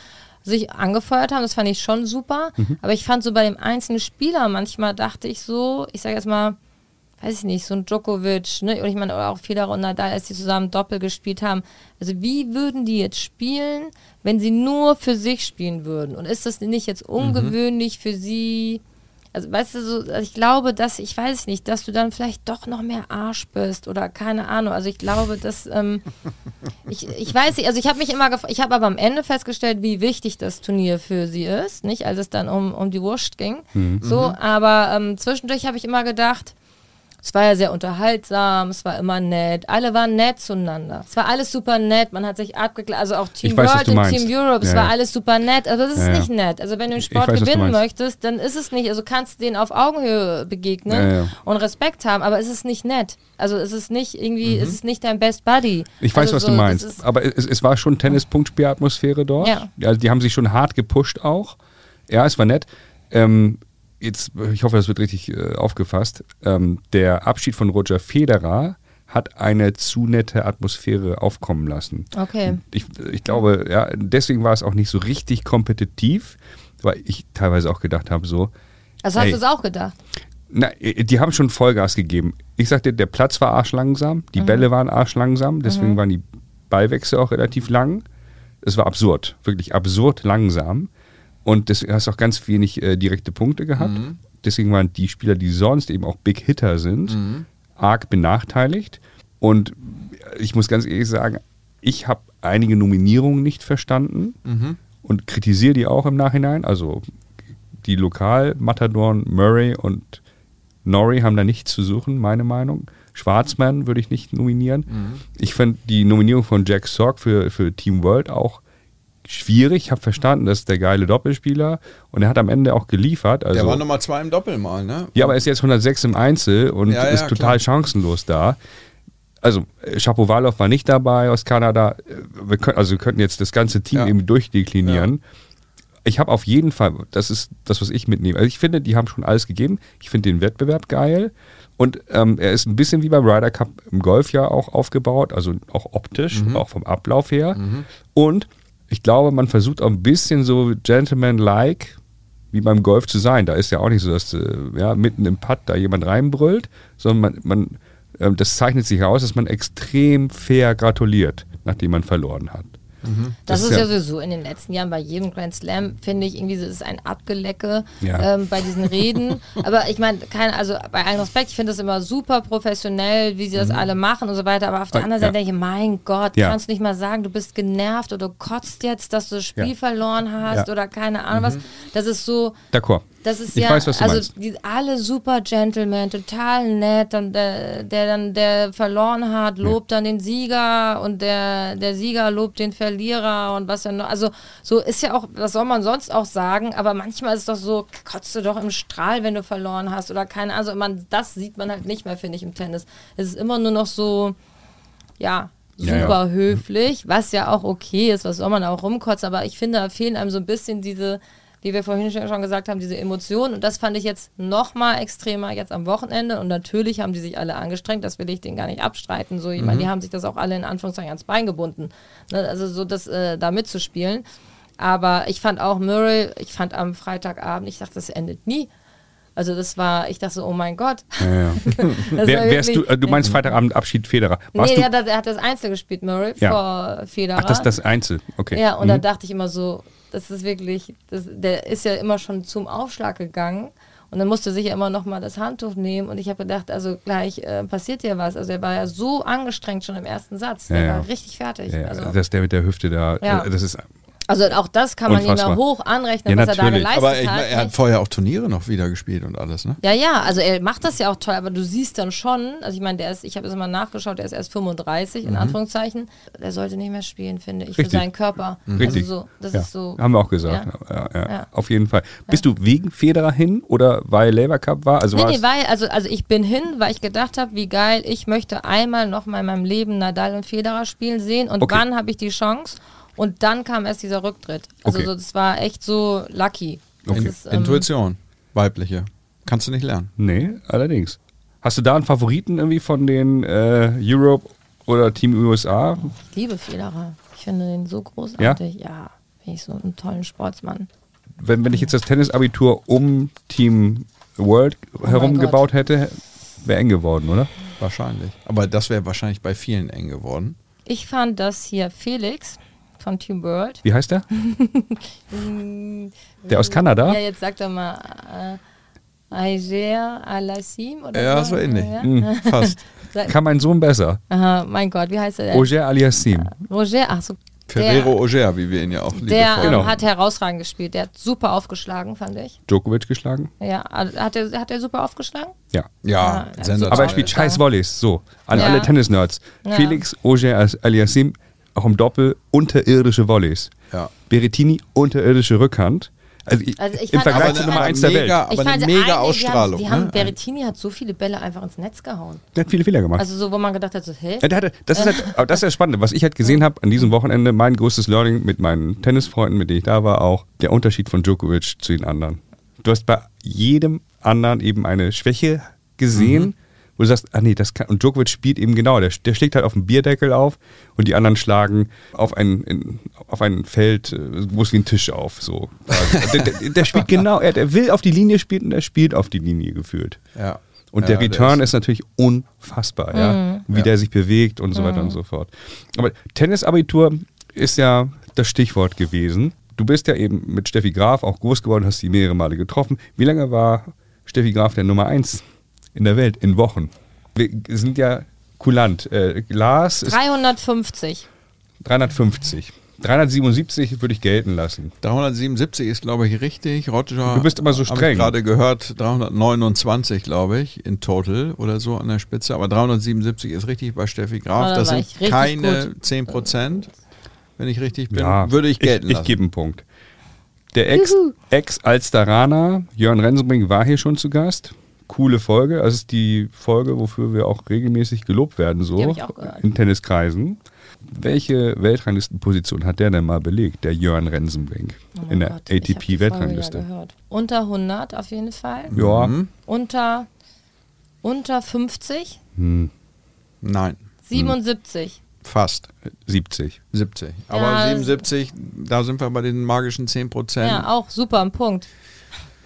sich angefeuert haben, das fand ich schon super. Mhm. Aber ich fand so bei dem einzelnen Spieler manchmal dachte ich so, ich sage jetzt mal, weiß ich nicht, so ein Djokovic, ne? Oder ich meine, oder auch Federer und Nadal, als die zusammen Doppel gespielt haben. Also wie würden die jetzt spielen, wenn sie nur für sich spielen würden? Und ist das nicht jetzt ungewöhnlich für sie? Also weißt du, so, also ich glaube, dass, ich weiß nicht, dass du dann vielleicht doch noch mehr Arsch bist oder keine Ahnung. Also ich glaube, dass, ähm, ich, ich weiß nicht, also ich habe mich immer gefragt, ich habe aber am Ende festgestellt, wie wichtig das Turnier für sie ist, nicht, als es dann um, um die Wurst ging. So, aber ähm, zwischendurch habe ich immer gedacht, es war ja sehr unterhaltsam, es war immer nett, alle waren nett zueinander. Es war alles super nett, man hat sich abgeklärt, also auch Team weiß, World und. Team Europe, es Ja, war ja. alles super nett, aber das ist Ja, nicht nett. Also wenn du im Sport weiß, gewinnen möchtest, dann ist es nicht, also kannst du denen auf Augenhöhe begegnen und Respekt haben, aber es ist nicht nett. Also es ist nicht irgendwie, es ist nicht dein Best Buddy. Mhm. Ich weiß, also was so, du meinst. Aber es, es war schon Tennis-Punktspielatmosphäre dort. Ja. Also die haben sich schon hart gepusht auch. Ja, es war nett. Ähm, jetzt, ich hoffe, das wird richtig äh, aufgefasst. Ähm, der Abschied von Roger Federer hat eine zu nette Atmosphäre aufkommen lassen. Okay. Ich, ich glaube, ja, deswegen war es auch nicht so richtig kompetitiv, weil ich teilweise auch gedacht habe, so, Also hast Hey. du es auch gedacht? na, äh, die haben schon Vollgas gegeben. Ich sagte, der Platz war arschlangsam, Mhm. die Bälle waren arschlangsam, deswegen waren die Ballwechsel auch relativ lang. Es war absurd, wirklich absurd langsam. Und deswegen hast du auch ganz wenig äh, direkte Punkte gehabt. Mhm. Deswegen waren die Spieler, die sonst eben auch Big Hitter sind, arg benachteiligt. Und ich muss ganz ehrlich sagen, ich habe einige Nominierungen nicht verstanden Mhm. und kritisiere die auch im Nachhinein. Also die Lokal, Matadorn, Murray und Norrie haben da nichts zu suchen, meine Meinung. Schwarzmann würde ich nicht nominieren. Ich fand die Nominierung von Jack Sorg für, für Team World auch schwierig. Ich habe verstanden, das ist der geile Doppelspieler und er hat am Ende auch geliefert. Also, Der war Nummer zwei im Doppel mal, ne? ja, aber er ist jetzt 106 im Einzel und Ja, ja, ist total klar. chancenlos da. Also Shapovalov war nicht dabei aus Kanada. Wir können, also wir könnten jetzt das ganze Team Ja. eben durchdeklinieren. Ich habe auf jeden Fall, das ist das, was ich mitnehme. Also ich finde, die haben schon alles gegeben. Ich finde den Wettbewerb geil. Und ähm, er ist ein bisschen wie beim Ryder Cup im Golf ja auch aufgebaut, also auch optisch, Mhm. auch vom Ablauf her. Und ich glaube, man versucht auch ein bisschen so Gentleman-like wie beim Golf zu sein. Da ist ja auch nicht so, dass äh, ja, mitten im Putt da jemand reinbrüllt, sondern man, man ähm, das zeichnet sich aus, dass man extrem fair gratuliert, nachdem man verloren hat. Das, Das ist ja sowieso in den letzten Jahren bei jedem Grand Slam, finde ich, irgendwie, das ist ein Abgelecke Ja. ähm, bei diesen Reden. Aber ich meine, also bei allem Respekt, ich finde das immer super professionell, wie sie das alle machen und so weiter. Aber auf der Ah, anderen ja. Seite denke ich, mein Gott, kannst du nicht mal sagen, du bist genervt oder du kotzt jetzt, dass du das Spiel verloren hast. Mhm. oder keine Ahnung was. Das ist so, D'accord. Das ist ich ja, weiß, also die, alle super Gentlemen, total nett. Und der, der dann der verloren hat, lobt dann den Sieger und der, der Sieger lobt den Verlierer und was ja noch. Also so ist ja auch, was soll man sonst auch sagen, aber manchmal ist es doch so, kotzt du doch im Strahl, wenn du verloren hast oder keine Also man, das sieht man halt nicht mehr, finde ich, im Tennis. Es ist immer nur noch so, ja, Ja, ja. super höflich, was ja auch okay ist, was soll man auch rumkotzen, aber ich finde, da fehlen einem so ein bisschen diese, wie wir vorhin schon gesagt haben, diese Emotionen und das fand ich jetzt noch mal extremer jetzt am Wochenende und natürlich haben die sich alle angestrengt, das will ich denen gar nicht abstreiten, so, ich meine, die haben sich das auch alle in Anführungszeichen ans Bein gebunden, ne? also so das äh, da mitzuspielen, aber ich fand auch Murray, ich fand am Freitagabend, ich dachte, das endet nie, also das war, ich dachte so, oh mein Gott. Ja, ja. Wer, du, äh, du meinst Freitagabend Abschied Federer. Warst Nee, der, hat- der hat das Einzel gespielt, Murray, Ja. vor Federer. ach, das ist das Einzel. Okay. Ja, und Mhm. da dachte ich immer so, das ist wirklich, das, der ist ja immer schon zum Aufschlag gegangen. Und dann musste sich ja immer noch mal das Handtuch nehmen. Und ich habe gedacht, also gleich äh, passiert ja was. Also er war ja so angestrengt schon im ersten Satz. Der Ja, ja. war richtig fertig. ja, also, das der mit der Hüfte da. Ja. äh, Das ist, also auch das kann man ihm Unfassbar. ja hoch anrechnen, Ja, was er da natürlich. geleistet Aber ich, hat. er hat vorher auch Turniere noch wieder gespielt und alles, ne? Ja, ja, also er macht das ja auch toll, aber du siehst dann schon, also ich meine, der ist, ich habe es mal nachgeschaut, der ist erst 35, in Anführungszeichen. Der sollte nicht mehr spielen, finde ich, für Mhm. Richtig. seinen Körper. Richtig. Also so, das ja, ist so. haben wir auch gesagt. Ja. Ja. Ja, Ja. Auf jeden Fall. Bist du wegen Federer hin oder weil Labour Cup war? Also Nee, war nee, weil, also, also ich bin hin, weil ich gedacht habe, wie geil, ich möchte einmal noch mal in meinem Leben Nadal und Federer spielen sehen und Okay. wann habe ich die Chance? Und dann kam erst dieser Rücktritt. Also Okay. so, das war echt so lucky. In, ist, ähm, Intuition, weibliche. Kannst du nicht lernen. Nee, allerdings. Hast du da einen Favoriten irgendwie von den äh, Europe oder Team USA? ich liebe Federer. Ich finde den so großartig. Ja, finde ich so einen tollen Sportsmann. Wenn, wenn ich jetzt das Tennisabitur um Team World herum Oh Gott. gebaut hätte, wäre eng geworden, oder? Wahrscheinlich. Aber das wäre wahrscheinlich bei vielen eng geworden. Ich fand das hier Felix von Team World. Wie heißt der? der aus Kanada? Ja, jetzt sagt er mal äh, Aiger Alassim oder Ja, so. so ähnlich. Ja. Hm, fast. Kann mein Sohn besser. Aha, mein Gott, wie heißt er denn? Oger Aliassim. Roger, ach so. Ferrero Auger, wie wir ihn ja auch Der, liebevoll der Genau. ähm, hat herausragend gespielt. Der hat super aufgeschlagen, fand ich. Djokovic geschlagen? Ja, hat er, hat er super aufgeschlagen? Ja. Ja, Ja. Aber er spielt scheiß Volleys. So, an Ja. alle Tennis-Nerds. Ja. Felix Oger Aliassim, auch im Doppel, unterirdische Volleys. Ja. Berettini, unterirdische Rückhand. Also, ich- Also ich im Vergleich zu Nummer aber 1 der mega- Welt. Aber eine fand mega einige, Ausstrahlung, Die haben, die haben ne? Berrettini hat so viele Bälle einfach ins Netz gehauen. Der hat viele Fehler gemacht. Also so, wo man gedacht hat, so, hä? Ja, hatte, das, ist halt, aber das ist das Spannende. Was ich halt gesehen habe an diesem Wochenende, mein größtes Learning mit meinen Tennisfreunden, mit denen ich da war, auch der Unterschied von Djokovic zu den anderen. Du hast bei jedem anderen eben eine Schwäche gesehen, wo du sagst, ah nee, das kann. Und Djokovic spielt eben genau, der, der schlägt halt auf den Bierdeckel auf und die anderen schlagen auf ein, in, auf ein Feld, äh, wo es wie ein Tisch auf. So. der, der, der spielt genau, er, der will auf die Linie spielen und er spielt auf die Linie gefühlt. Ja. Und Ja, der der Return ist- ist, natürlich unfassbar, ja, wie Ja. der sich bewegt und so weiter und so fort. Aber Tennisabitur ist ja das Stichwort gewesen. Du bist ja eben mit Steffi Graf auch groß geworden, hast sie mehrere Male getroffen. Wie lange war Steffi Graf der Nummer eins in der Welt in Wochen? Wir sind ja kulant. Äh, Glas ist 350. 350. 377 würde ich gelten lassen. 377 ist, glaube ich, richtig. Roger. Du bist immer so streng. Ich gerade gehört, 329, glaube ich, in total oder so an der Spitze. Aber 377 ist richtig bei Steffi Graf. Da das sind ich keine gut. 10 Prozent, wenn ich richtig bin. Ja, würde ich gelten Ich, ich lassen. gebe einen Punkt. Der Ex- Ex-Alsteraner Jörn Rensenbrink war hier schon zu Gast. Coole Folge. Das ist die Folge, wofür wir auch regelmäßig gelobt werden, so auch in Tenniskreisen. Welche Weltranglistenposition hat der denn mal belegt, der Jörn Rensenbrink, Oh in der Gott, ATP-Weltrangliste? Ja gehört. Unter 100 auf jeden Fall. Ja, Mhm. Unter, unter 50. hm, Nein, 77. fast. 70. 70. Aber Ja, 77, da sind wir bei den magischen 10 Prozent. Ja, auch super, ein Punkt.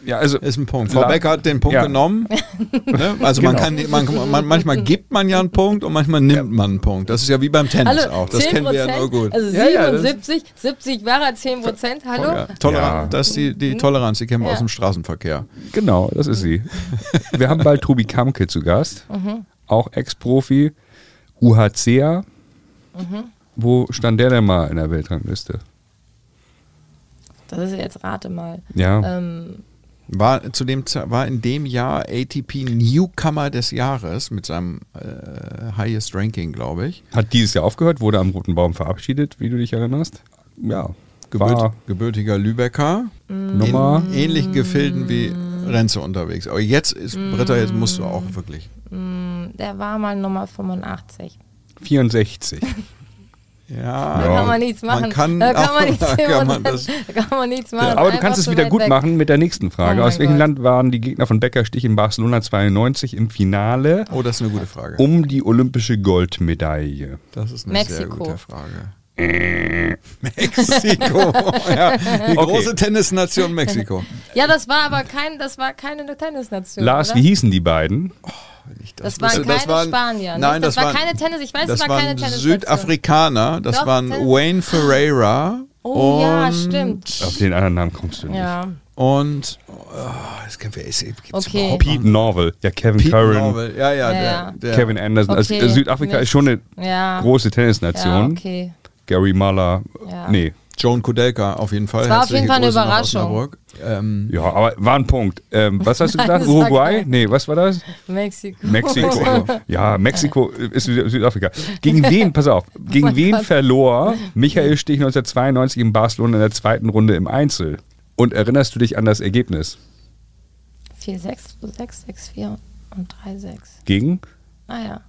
Ja, also Ist ein Punkt. Frau Becker hat den Punkt Ja. genommen. ne? Also man Genau. kann, man, man, manchmal gibt man ja einen Punkt und manchmal nimmt man einen Punkt. Das ist ja wie beim Tennis Hallo, auch. Das 10 kennen wir ja nur gut. Also Ja, ja, das- 77, 70 wäre 10 Prozent, hallo? Ja, Toleranz, Ja. Das ist die, die Toleranz, die kennen wir Ja. aus dem Straßenverkehr. Genau, das ist sie. Wir haben bald Tobi Kamke zu Gast, auch Ex-Profi, UHCer. Wo stand der denn mal in der Weltrangliste? Das ist jetzt rate mal. Ja, Ähm, War, zu dem, war in dem Jahr ATP Newcomer des Jahres mit seinem äh, Highest Ranking, glaube ich. hat dieses Jahr aufgehört, wurde am Roten Baum verabschiedet, wie du dich erinnerst. Ja, Gebürt, war gebürtiger Lübecker. Nummer. In ähnlichen Gefilden wie Renze unterwegs. Aber jetzt ist, Britta, jetzt musst du auch wirklich. der war mal Nummer 85. 64. Ja, Da kann man nichts machen. Man kann, da kann man nichts, da kann man das, da kann man nichts machen. Aber du kannst es wieder gut weg. machen mit der nächsten Frage. Oh Aus welchem Gott. Land waren die Gegner von Beckerstich in Barcelona 92 im Finale oh, das ist eine gute Frage. um die olympische Goldmedaille? Das ist eine sehr Mexiko. gute Frage. Mexiko. ja, die Okay. große Tennisnation Mexiko. Ja, das war aber kein, das war keine Tennisnation. Lars, oder? wie hießen die beiden? Ich Das waren wusste. keine waren- Spanier. Nein, das, das, war waren, keine Tennis. Ich weiß, das es war keine waren Tennis. Südafrikaner. Das Doch, waren Tennis- Wayne Ferreira. Oh ja, stimmt. Auf den anderen Namen kommst du nicht. Ja. Und oh, das kann, wer ist, gibt's Okay. Pete Norville, ja Kevin Pete Curran, Norville. Ja, ja, Ja, der, ja. der Kevin Anderson. Also, Okay, äh, Südafrika Mist. ist schon eine Ja. große Ja, Tennisnation. okay. Gary Muller, Ja. nee. Joan Kudelka auf jeden Fall. Es war auf jeden Fall eine Grüße Überraschung. Ähm, Ja, aber war ein Punkt. Ähm, was hast du Nein, gesagt? Uruguay? Nee, was war das? Mexiko. Mexiko. ja, Mexiko ist Süd- Südafrika. Gegen wen, pass auf, gegen mein wen Gott. verlor Michael Stich 1992 in Barcelona in der zweiten Runde im Einzel? Und erinnerst du dich an das Ergebnis? 4, 6, 6, 6, 4 und 3, 6. Gegen? Ah ja.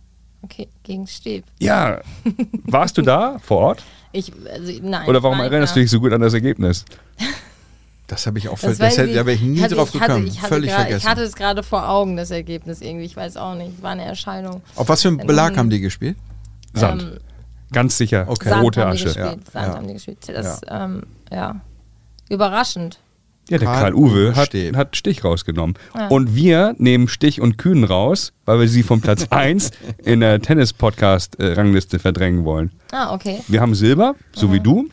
Okay, gegen Steb. Ja. Warst du da vor Ort? Ich, also, nein. Oder warum war nicht erinnerst da. du dich so gut an das Ergebnis? das habe ich auch Das das hätte, da wäre ich nie hatte, drauf ich hatte, gekommen. Ich hatte, Völlig grad, vergessen. ich hatte es gerade vor Augen, das Ergebnis irgendwie. Ich weiß auch nicht. Es war eine Erscheinung. auf was für einen Belag haben die gespielt? Sand. Ähm, Ganz sicher. Okay. Sand Rote Asche. Ja, Sand ja. haben die gespielt. Das, ähm, ja. Überraschend. Ja, der Karl Karl-Uwe Uwe hat, hat Stich rausgenommen. Ja. Und wir nehmen Stich und Kühn raus, weil wir sie vom Platz 1 in der Tennis-Podcast-Rangliste verdrängen wollen. Ah, okay. Wir haben Silber, so wie du.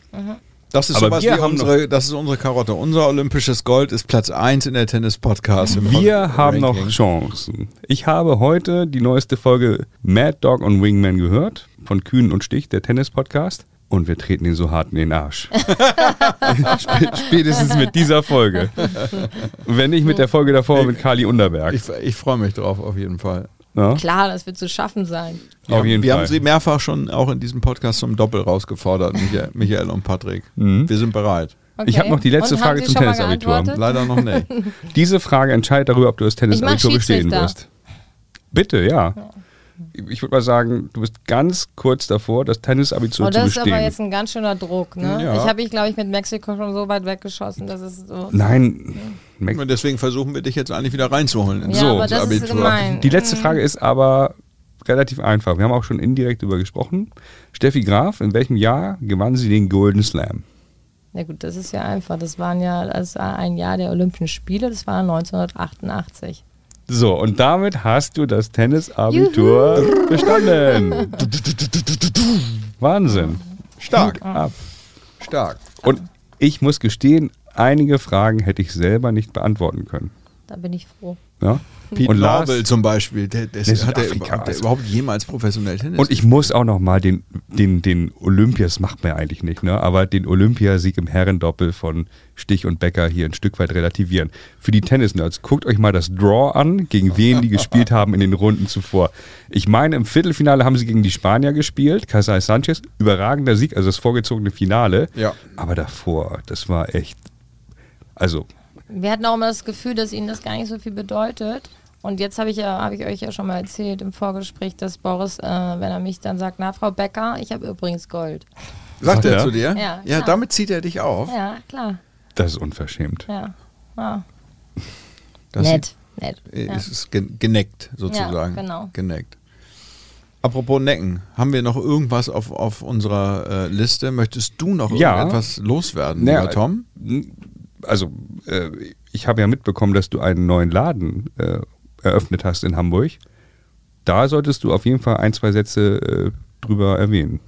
Das ist Aber wir haben unsere, das ist unsere Karotte. Unser olympisches Gold ist Platz 1 in der Tennis-Podcast. Wir haben noch. Chancen. Ich habe heute die neueste Folge Mad Dog und Wingman gehört, von Kühn und Stich, der Tennis-Podcast. Und wir treten ihn so hart in den Arsch. Sp- Spätestens mit dieser Folge. Wenn nicht mit der Folge davor mit Kali Unterberg. Ich, ich freue mich drauf, auf jeden Fall. Ja? Klar, das wird zu schaffen sein. Auf jeden wir Fall. haben sie mehrfach schon auch in diesem Podcast zum Doppel rausgefordert, Michael, Michael und Patrick. Wir sind bereit. Okay. Ich habe noch die letzte Und Frage zum Tennisabitur. Leider noch nicht. Diese Frage entscheidet darüber, ob du das Tennisabitur bestehen wirst. Bitte, ja. Ich würde mal sagen, du bist ganz kurz davor, das Tennisabitur Oh, zu das ist bestehen. aber jetzt ein ganz schöner Druck, ne? Ja. Ich habe ich, glaube ich, mit Mexiko schon so weit weggeschossen, dass es so. Nein. Und deswegen versuchen wir dich jetzt eigentlich wieder reinzuholen. Ja, So, aber das ist Abitur. gemein. Die letzte Frage ist aber relativ einfach. Wir haben auch schon indirekt darüber gesprochen. Steffi Graf, in welchem Jahr gewann sie den Golden Slam? Na gut, das ist ja einfach. Das waren ja das war ein Jahr der Olympischen Spiele, das war 1988. So, und damit hast du das Tennisabitur bestanden. Wahnsinn. Stark, Ab. stark. Und ich muss gestehen, einige Fragen hätte ich selber nicht beantworten können. Da bin ich froh. Ja? Pete und Lars, Norville zum Beispiel, der, der, Der hat der, überhaupt- der also. überhaupt jemals professionell Tennis Und ich muss auch noch mal den, den, den Olympia, das macht man ja eigentlich nicht, ne? aber den Olympiasieg im Herrendoppel von Stich und Becker hier ein Stück weit relativieren. Für die Tennis-Nerds, guckt euch mal das Draw an, gegen wen die gespielt haben in den Runden zuvor. Ich meine, im Viertelfinale haben sie gegen die Spanier gespielt, Casal Sanchez, überragender Sieg, also das vorgezogene Finale. Ja. Aber davor, das war echt, also Wir hatten auch immer das Gefühl, dass ihnen das gar nicht so viel bedeutet. Und jetzt habe ich ja, habe ich euch ja schon mal erzählt im Vorgespräch, dass Boris, äh, wenn er mich dann sagt, na Frau Becker, ich habe übrigens Gold. Sagt er Ja. zu dir? Ja, ja klar. damit zieht er dich auf. Ja, klar. das ist unverschämt. Ja. ja. Das Nett. Nett. Äh, Ja. Es ist gen geneckt sozusagen. Ja, genau. Geneckt. Apropos Necken, haben wir noch irgendwas auf, auf unserer äh, Liste? Möchtest du noch Ja. irgendetwas loswerden, Naja, lieber Tom? Also, äh, ich habe ja mitbekommen, dass du einen neuen Laden äh, eröffnet hast in Hamburg. Da solltest du auf jeden Fall ein, zwei Sätze äh, drüber erwähnen.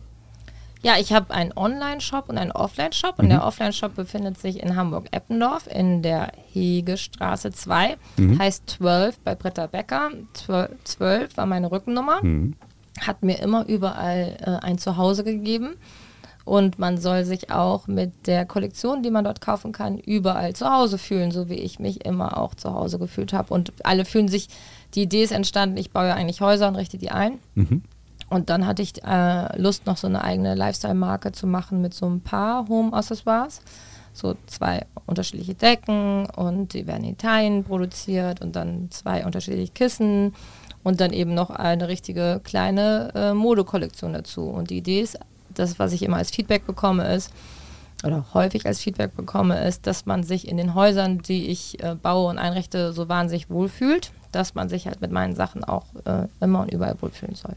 Ja, ich habe einen Online-Shop und einen Offline-Shop. Mhm. Und der Offline-Shop befindet sich in Hamburg-Eppendorf in der Hegestraße 2. Mhm. Heißt 12 bei Britta Becker. 12, 12 war meine Rückennummer. Mhm. Hat mir immer überall äh, ein Zuhause gegeben. Und man soll sich auch mit der Kollektion, die man dort kaufen kann, überall zu Hause fühlen, so wie ich mich immer auch zu Hause gefühlt habe. Und alle fühlen sich, die Idee ist entstanden, ich baue ja eigentlich Häuser und richte die ein. Und dann hatte ich äh, Lust, noch so eine eigene Lifestyle-Marke zu machen mit so ein paar Home-Accessoires. So zwei unterschiedliche Decken und die werden in Italien produziert und dann zwei unterschiedliche Kissen und dann eben noch eine richtige kleine äh, Modekollektion dazu. Und die Idee ist, das, was ich immer als Feedback bekomme, ist, oder häufig als Feedback bekomme, ist, dass man sich in den Häusern, die ich äh, baue und einrichte, so wahnsinnig wohlfühlt, dass man sich halt mit meinen Sachen auch äh, immer und überall wohlfühlen soll.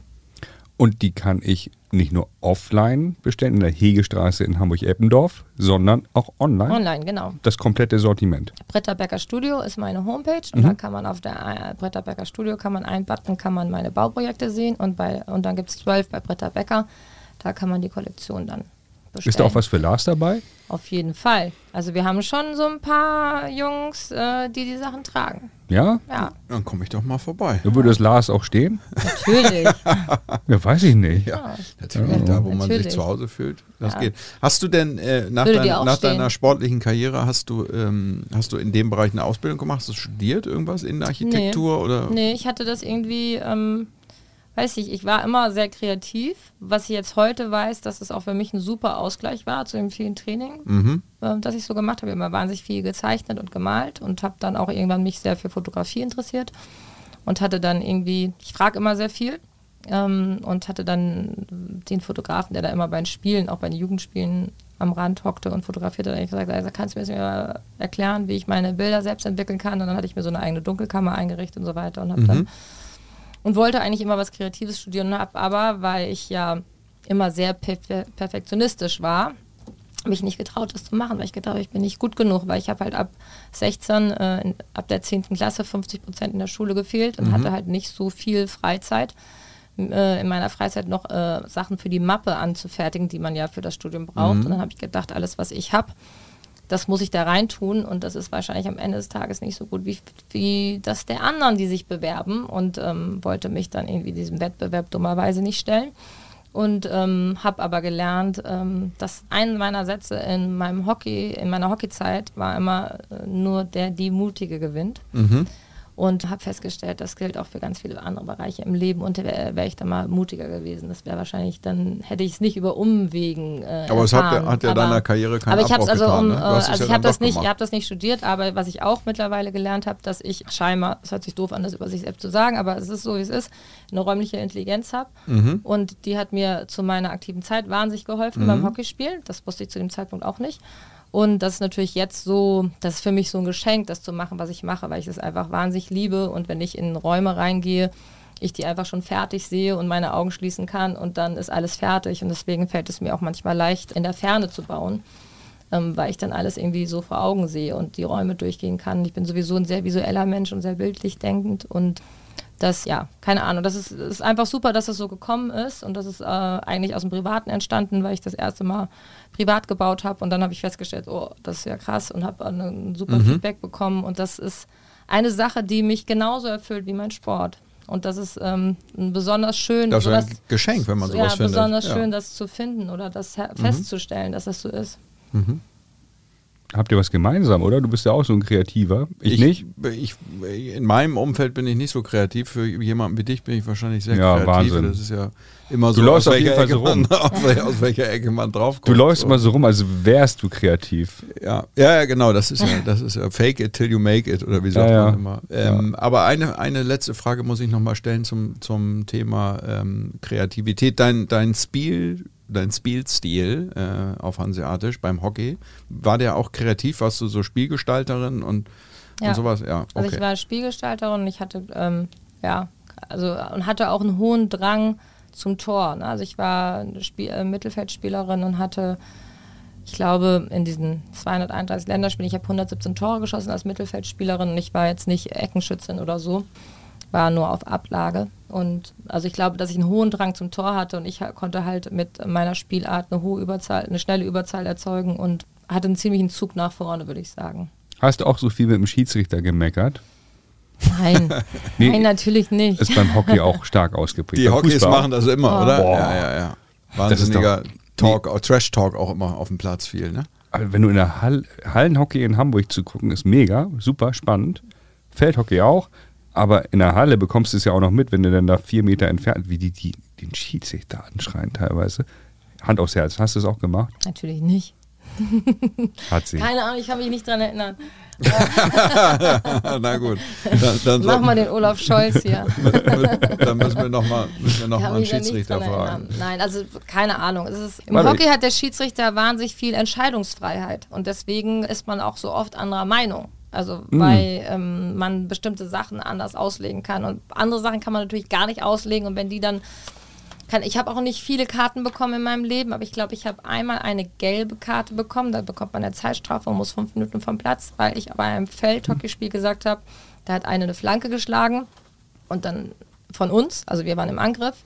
Und die kann ich nicht nur offline bestellen, in der Hegestraße in Hamburg-Eppendorf, sondern auch online. Online, genau. Das komplette Sortiment. Britta Becker Studio ist meine Homepage und da kann man auf der äh, Britta Becker Studio kann man einen Button, kann man meine Bauprojekte sehen und bei und dann gibt es 12 bei Britta Becker, da kann man die Kollektion dann bestellen. Ist da auch was für Lars dabei? Auf jeden Fall. Also wir haben schon so ein paar Jungs, äh, die die Sachen tragen. Ja? Ja, Dann komme ich doch mal vorbei. Da würde das Lars auch stehen? natürlich. Ja, weiß ich nicht. Ja, natürlich, da wo man sich Natürlich. zu Hause fühlt. Das Ja. geht. Hast du denn äh, nach, dein, nach deiner sportlichen Karriere, hast du, ähm, hast du in dem Bereich eine Ausbildung gemacht? Hast du studiert irgendwas in Architektur? Oder? Nee, ich hatte das irgendwie, ähm, weiß ich, ich war immer sehr kreativ. Was ich jetzt heute weiß, dass es auch für mich ein super Ausgleich war zu dem vielen Training, Mhm. ähm, das ich so gemacht habe. Ich habe immer wahnsinnig viel gezeichnet und gemalt und habe dann auch irgendwann mich sehr für Fotografie interessiert und hatte dann irgendwie, ich frage immer sehr viel ähm, und hatte dann den Fotografen, der da immer bei den Spielen, auch bei den Jugendspielen am Rand hockte und fotografierte, dann ich gesagt, also kannst du mir jetzt mal erklären, wie ich meine Bilder selbst entwickeln kann und dann hatte ich mir so eine eigene Dunkelkammer eingerichtet und so weiter und habe dann und wollte eigentlich immer was Kreatives studieren, habe aber, weil ich ja immer sehr perfe perfektionistisch war, mich nicht getraut, das zu machen, weil ich gedacht habe, ich bin nicht gut genug, weil ich habe halt ab 16, äh, in, ab der 10. Klasse 50 Prozent in der Schule gefehlt und hatte halt nicht so viel Freizeit, äh, in meiner Freizeit noch äh, Sachen für die Mappe anzufertigen, die man ja für das Studium braucht. Und dann habe ich gedacht, alles, was ich habe, das muss ich da reintun und das ist wahrscheinlich am Ende des Tages nicht so gut wie, wie das der anderen, die sich bewerben und ähm, wollte mich dann irgendwie diesem Wettbewerb dummerweise nicht stellen und ähm, habe aber gelernt, ähm, dass ein meiner Sätze in meinem Hockey, in meiner Hockeyzeit war immer äh, nur der die Mutige gewinnt. Und habe festgestellt, das gilt auch für ganz viele andere Bereiche im Leben. Und wäre wär ich da mal mutiger gewesen. Das wäre wahrscheinlich, dann hätte ich es nicht über Umwegen. Äh, Aber es hat erfahren. ja- hat ja Aber- deiner Karriere keinen Aber ich habe es also, um, ne? äh, es also ja ich habe das nicht, gemacht. ich habe das nicht studiert, aber was ich auch mittlerweile gelernt habe, dass ich scheinbar, das hört sich doof an, das über sich selbst zu sagen, aber es ist so, wie es ist, eine räumliche Intelligenz habe. Mhm. Und die hat mir zu meiner aktiven Zeit wahnsinnig geholfen beim Hockeyspielen. Das wusste ich zu dem Zeitpunkt auch nicht. Und das ist natürlich jetzt so, das ist für mich so ein Geschenk, das zu machen, was ich mache, weil ich es einfach wahnsinnig liebe. Und wenn ich in Räume reingehe, ich die einfach schon fertig sehe und meine Augen schließen kann und dann ist alles fertig. Und deswegen fällt es mir auch manchmal leicht, in der Ferne zu bauen, ähm, weil ich dann alles irgendwie so vor Augen sehe und die Räume durchgehen kann. Ich bin sowieso ein sehr visueller Mensch und sehr bildlich denkend und das, ja, keine Ahnung. Das ist, ist einfach super, dass es so gekommen ist. Und das ist äh, eigentlich aus dem Privaten entstanden, weil ich das erste Mal privat gebaut habe. Und dann habe ich festgestellt, oh, das ist ja krass und habe ein super Feedback bekommen. Und das ist eine Sache, die mich genauso erfüllt wie mein Sport. Und das ist ähm, ein besonders schön. Das ist ein sowas- Geschenk, wenn man ja, sowas findet. besonders Ja. schön, das zu finden oder das her- festzustellen, dass das so ist. Habt ihr was gemeinsam, oder? Du bist ja auch so ein Kreativer. Ich, nicht. Ich, in meinem Umfeld bin ich nicht so kreativ. Für jemanden wie dich bin ich wahrscheinlich sehr Ja, kreativ. Wahnsinn. Das ist ja immer so, läufst aus auf jeden Fall so Ecke man, aus, wel- aus welcher Ecke man drauf kommt. Du läufst so. immer so rum, als wärst du kreativ. Ja, ja, ja, genau, das ist ja, das ist ja fake it till you make it, oder wie sagt ja. man immer. Ähm, Aber eine, eine letzte Frage muss ich nochmal stellen zum, zum Thema ähm, Kreativität. Dein, dein Spiel, dein Spielstil äh, auf Hanseatisch beim Hockey, war der auch kreativ? Warst du so Spielgestalterin und, Ja. und sowas? Ja, okay. Also ich war Spielgestalterin und ich hatte, ähm, ja, also und hatte auch einen hohen Drang zum Tor. Ne? Also ich war Spiel äh, Mittelfeldspielerin und hatte, ich glaube, in diesen 231 Länderspielen, ich habe 117 Tore geschossen als Mittelfeldspielerin und ich war jetzt nicht Eckenschützin oder so, war nur auf Ablage. Und also ich glaube, dass ich einen hohen Drang zum Tor hatte und ich konnte halt mit meiner Spielart eine hohe Überzahl, eine schnelle Überzahl erzeugen und hatte einen ziemlichen Zug nach vorne, würde ich sagen. Hast du auch so viel mit dem Schiedsrichter gemeckert? Nein, Nee, nein, natürlich nicht. Ist beim Hockey auch stark ausgeprägt. Die Hockeys Fußball machen das immer, Oh. oder? Boah. Ja, ja, ja. Wahnsinniger Talk, auch Trash-Talk auch immer auf dem Platz viel, ne? Also wenn du in der Hall Hallenhockey in Hamburg zu gucken, ist mega, super spannend. Feldhockey auch, aber in der Halle bekommst du es ja auch noch mit, wenn du dann da vier Meter entfernt, wie die, die den Schiedsrichter anschreien teilweise. Hand aufs Herz, hast du es auch gemacht? Natürlich nicht. Hat sie. Keine Ahnung, ich kann mich nicht dran erinnern. Na gut. Dann, dann, Mach mal den Olaf Scholz hier. dann müssen wir nochmal noch Ich mal einen Schiedsrichter fragen. Nein, also keine Ahnung. Es ist, Im Warte, Hockey hat der Schiedsrichter wahnsinnig viel Entscheidungsfreiheit und deswegen ist man auch so oft anderer Meinung. Also Mhm. weil ähm, man bestimmte Sachen anders auslegen kann und andere Sachen kann man natürlich gar nicht auslegen und wenn die dann kann, ich habe auch nicht viele Karten bekommen in meinem Leben, aber ich glaube, ich habe einmal eine gelbe Karte bekommen. Da bekommt man eine Zeitstrafe und muss fünf Minuten vom Platz, weil ich bei einem Feldhockeyspiel gesagt habe, da hat eine eine Flanke geschlagen und dann von uns, also wir waren im Angriff.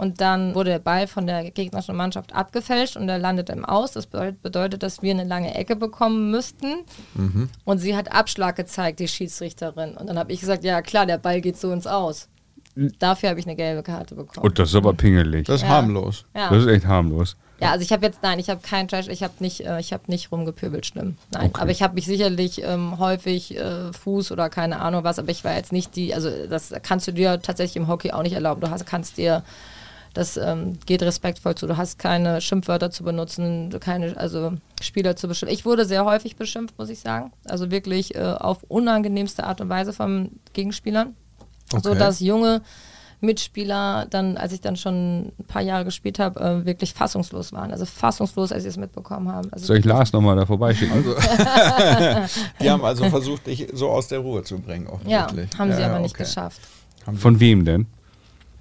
Und dann wurde der Ball von der gegnerischen Mannschaft abgefälscht und er landet im Aus. Das bedeutet, dass wir eine lange Ecke bekommen müssten. Und sie hat Abschlag gezeigt, die Schiedsrichterin. Und dann habe ich gesagt, ja klar, der Ball geht so ins Aus. Dafür habe ich eine gelbe Karte bekommen. Und das ist aber pingelig. Das ist Ja. harmlos. ja. Das ist echt harmlos. Ja, also ich habe jetzt, nein, ich habe keinen Trash, ich habe nicht, äh, ich habe nicht rumgepöbelt, stimmt. Nein, Okay. aber ich habe mich sicherlich ähm, häufig äh, Fuß oder keine Ahnung was, aber ich war jetzt nicht die, also das kannst du dir tatsächlich im Hockey auch nicht erlauben. Du hast, kannst dir, das ähm, geht respektvoll zu. Du hast keine Schimpfwörter zu benutzen, keine, also Spieler zu beschimpfen. Ich wurde sehr häufig beschimpft, muss ich sagen. Also wirklich äh, auf unangenehmste Art und Weise von Gegenspielern. So Okay. dass junge Mitspieler dann, als ich dann schon ein paar Jahre gespielt habe, äh, wirklich fassungslos waren. Also fassungslos, als sie es mitbekommen haben. Also Soll ich Lars nochmal da vorbeischicken? Die haben also versucht, dich so aus der Ruhe zu bringen, ja, offensichtlich. haben sie Ja, aber nicht okay. geschafft. Von wem denn?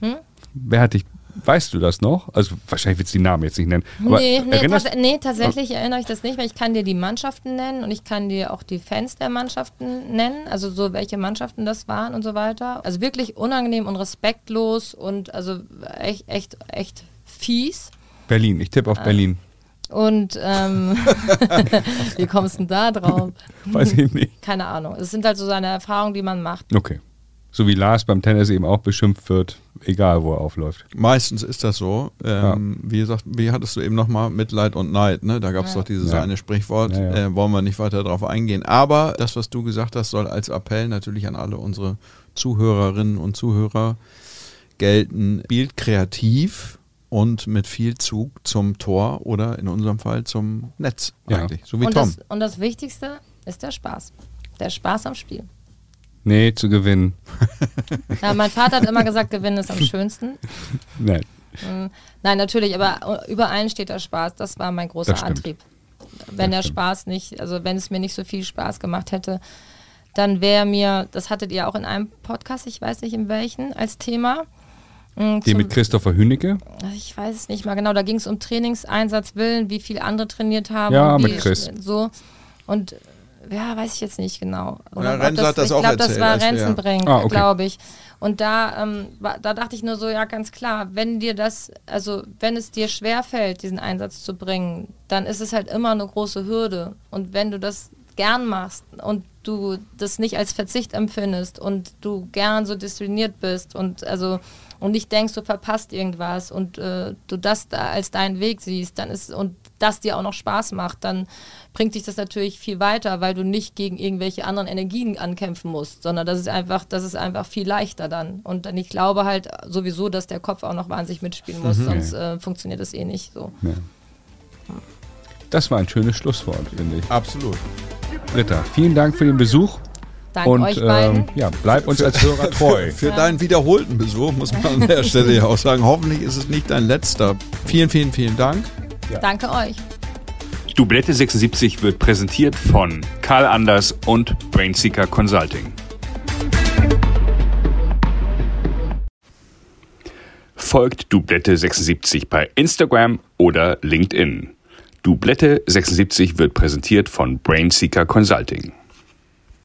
Hm? Wer hat dich, weißt du das noch? Also wahrscheinlich willst du die Namen jetzt nicht nennen. Aber nee, nee, tats nee, tatsächlich erinnere ich das nicht, weil ich kann dir die Mannschaften nennen und ich kann dir auch die Fans der Mannschaften nennen, also so welche Mannschaften das waren und so weiter. Also wirklich unangenehm und respektlos und also echt, echt, echt fies. Berlin, ich tippe auf Berlin. Und ähm, wie kommst du denn da drauf? Weiß ich nicht. Keine Ahnung. Es sind halt so seine Erfahrungen, die man macht. Okay. So wie Lars beim Tennis eben auch beschimpft wird, egal wo er aufläuft. Meistens ist das so. Ähm, Wie gesagt, wie hattest du eben nochmal Mitleid und Neid, ne? Da gab es doch dieses Ja. eine Sprichwort, Ja, ja. Äh, wollen wir nicht weiter darauf eingehen. Aber das, was du gesagt hast, soll als Appell natürlich an alle unsere Zuhörerinnen und Zuhörer gelten. Spielt kreativ und mit viel Zug zum Tor oder in unserem Fall zum Netz Ja. eigentlich. So wie Und Tom. das, und das Wichtigste ist der Spaß. Der Spaß am Spiel. Nee, zu gewinnen. Ja, mein Vater hat immer gesagt, Gewinnen ist am schönsten. Nein. Nein, natürlich, aber über allen steht der Spaß. Das war mein großer. Antrieb. Wenn der. Spaß nicht, also wenn es mir nicht so viel Spaß gemacht hätte, dann wäre mir, das hattet ihr auch in einem Podcast, ich weiß nicht in welchen, als Thema. Mm, Die mit Christopher Hünecke? ich weiß es nicht mal genau, da ging es um Trainingseinsatzwillen, wie viel andere trainiert haben. Ja, mit Chris. So. Und ja, weiß ich jetzt nicht genau. Ja, ob Renze hat das ich auch glaube, das erzählt, war als wir- Renzenbrink, Ah, okay. glaube ich. Und da, ähm, war, da dachte ich nur so, ja, ganz klar, wenn dir das, also wenn es dir schwerfällt, diesen Einsatz zu bringen, dann ist es halt immer eine große Hürde. Und wenn du das gern machst und du das nicht als Verzicht empfindest und du gern so diszipliniert bist und also und nicht denkst, du verpasst irgendwas und äh, du das da als deinen Weg siehst, dann ist und das dir auch noch Spaß macht, dann bringt dich das natürlich viel weiter, weil du nicht gegen irgendwelche anderen Energien ankämpfen musst, sondern das ist einfach, das ist einfach viel leichter dann. Und dann ich glaube halt sowieso, dass der Kopf auch noch wahnsinnig mitspielen muss, mhm. sonst äh, funktioniert das eh nicht so. Ja. Das war ein schönes Schlusswort, finde ich. Absolut. Britta, vielen Dank für den Besuch. Danke und, euch beiden. Ähm, ja, bleib uns als Hörer treu. Für, für ja. deinen wiederholten Besuch muss man an der Stelle ja auch sagen, hoffentlich ist es nicht dein letzter. Vielen, vielen, vielen Dank. Ja. Danke euch. Dublette 76 wird präsentiert von Karl Anders und Brainseeker Consulting. Folgt Dublette 76 bei Instagram oder LinkedIn. Dublette 76 wird präsentiert von Brainseeker Consulting.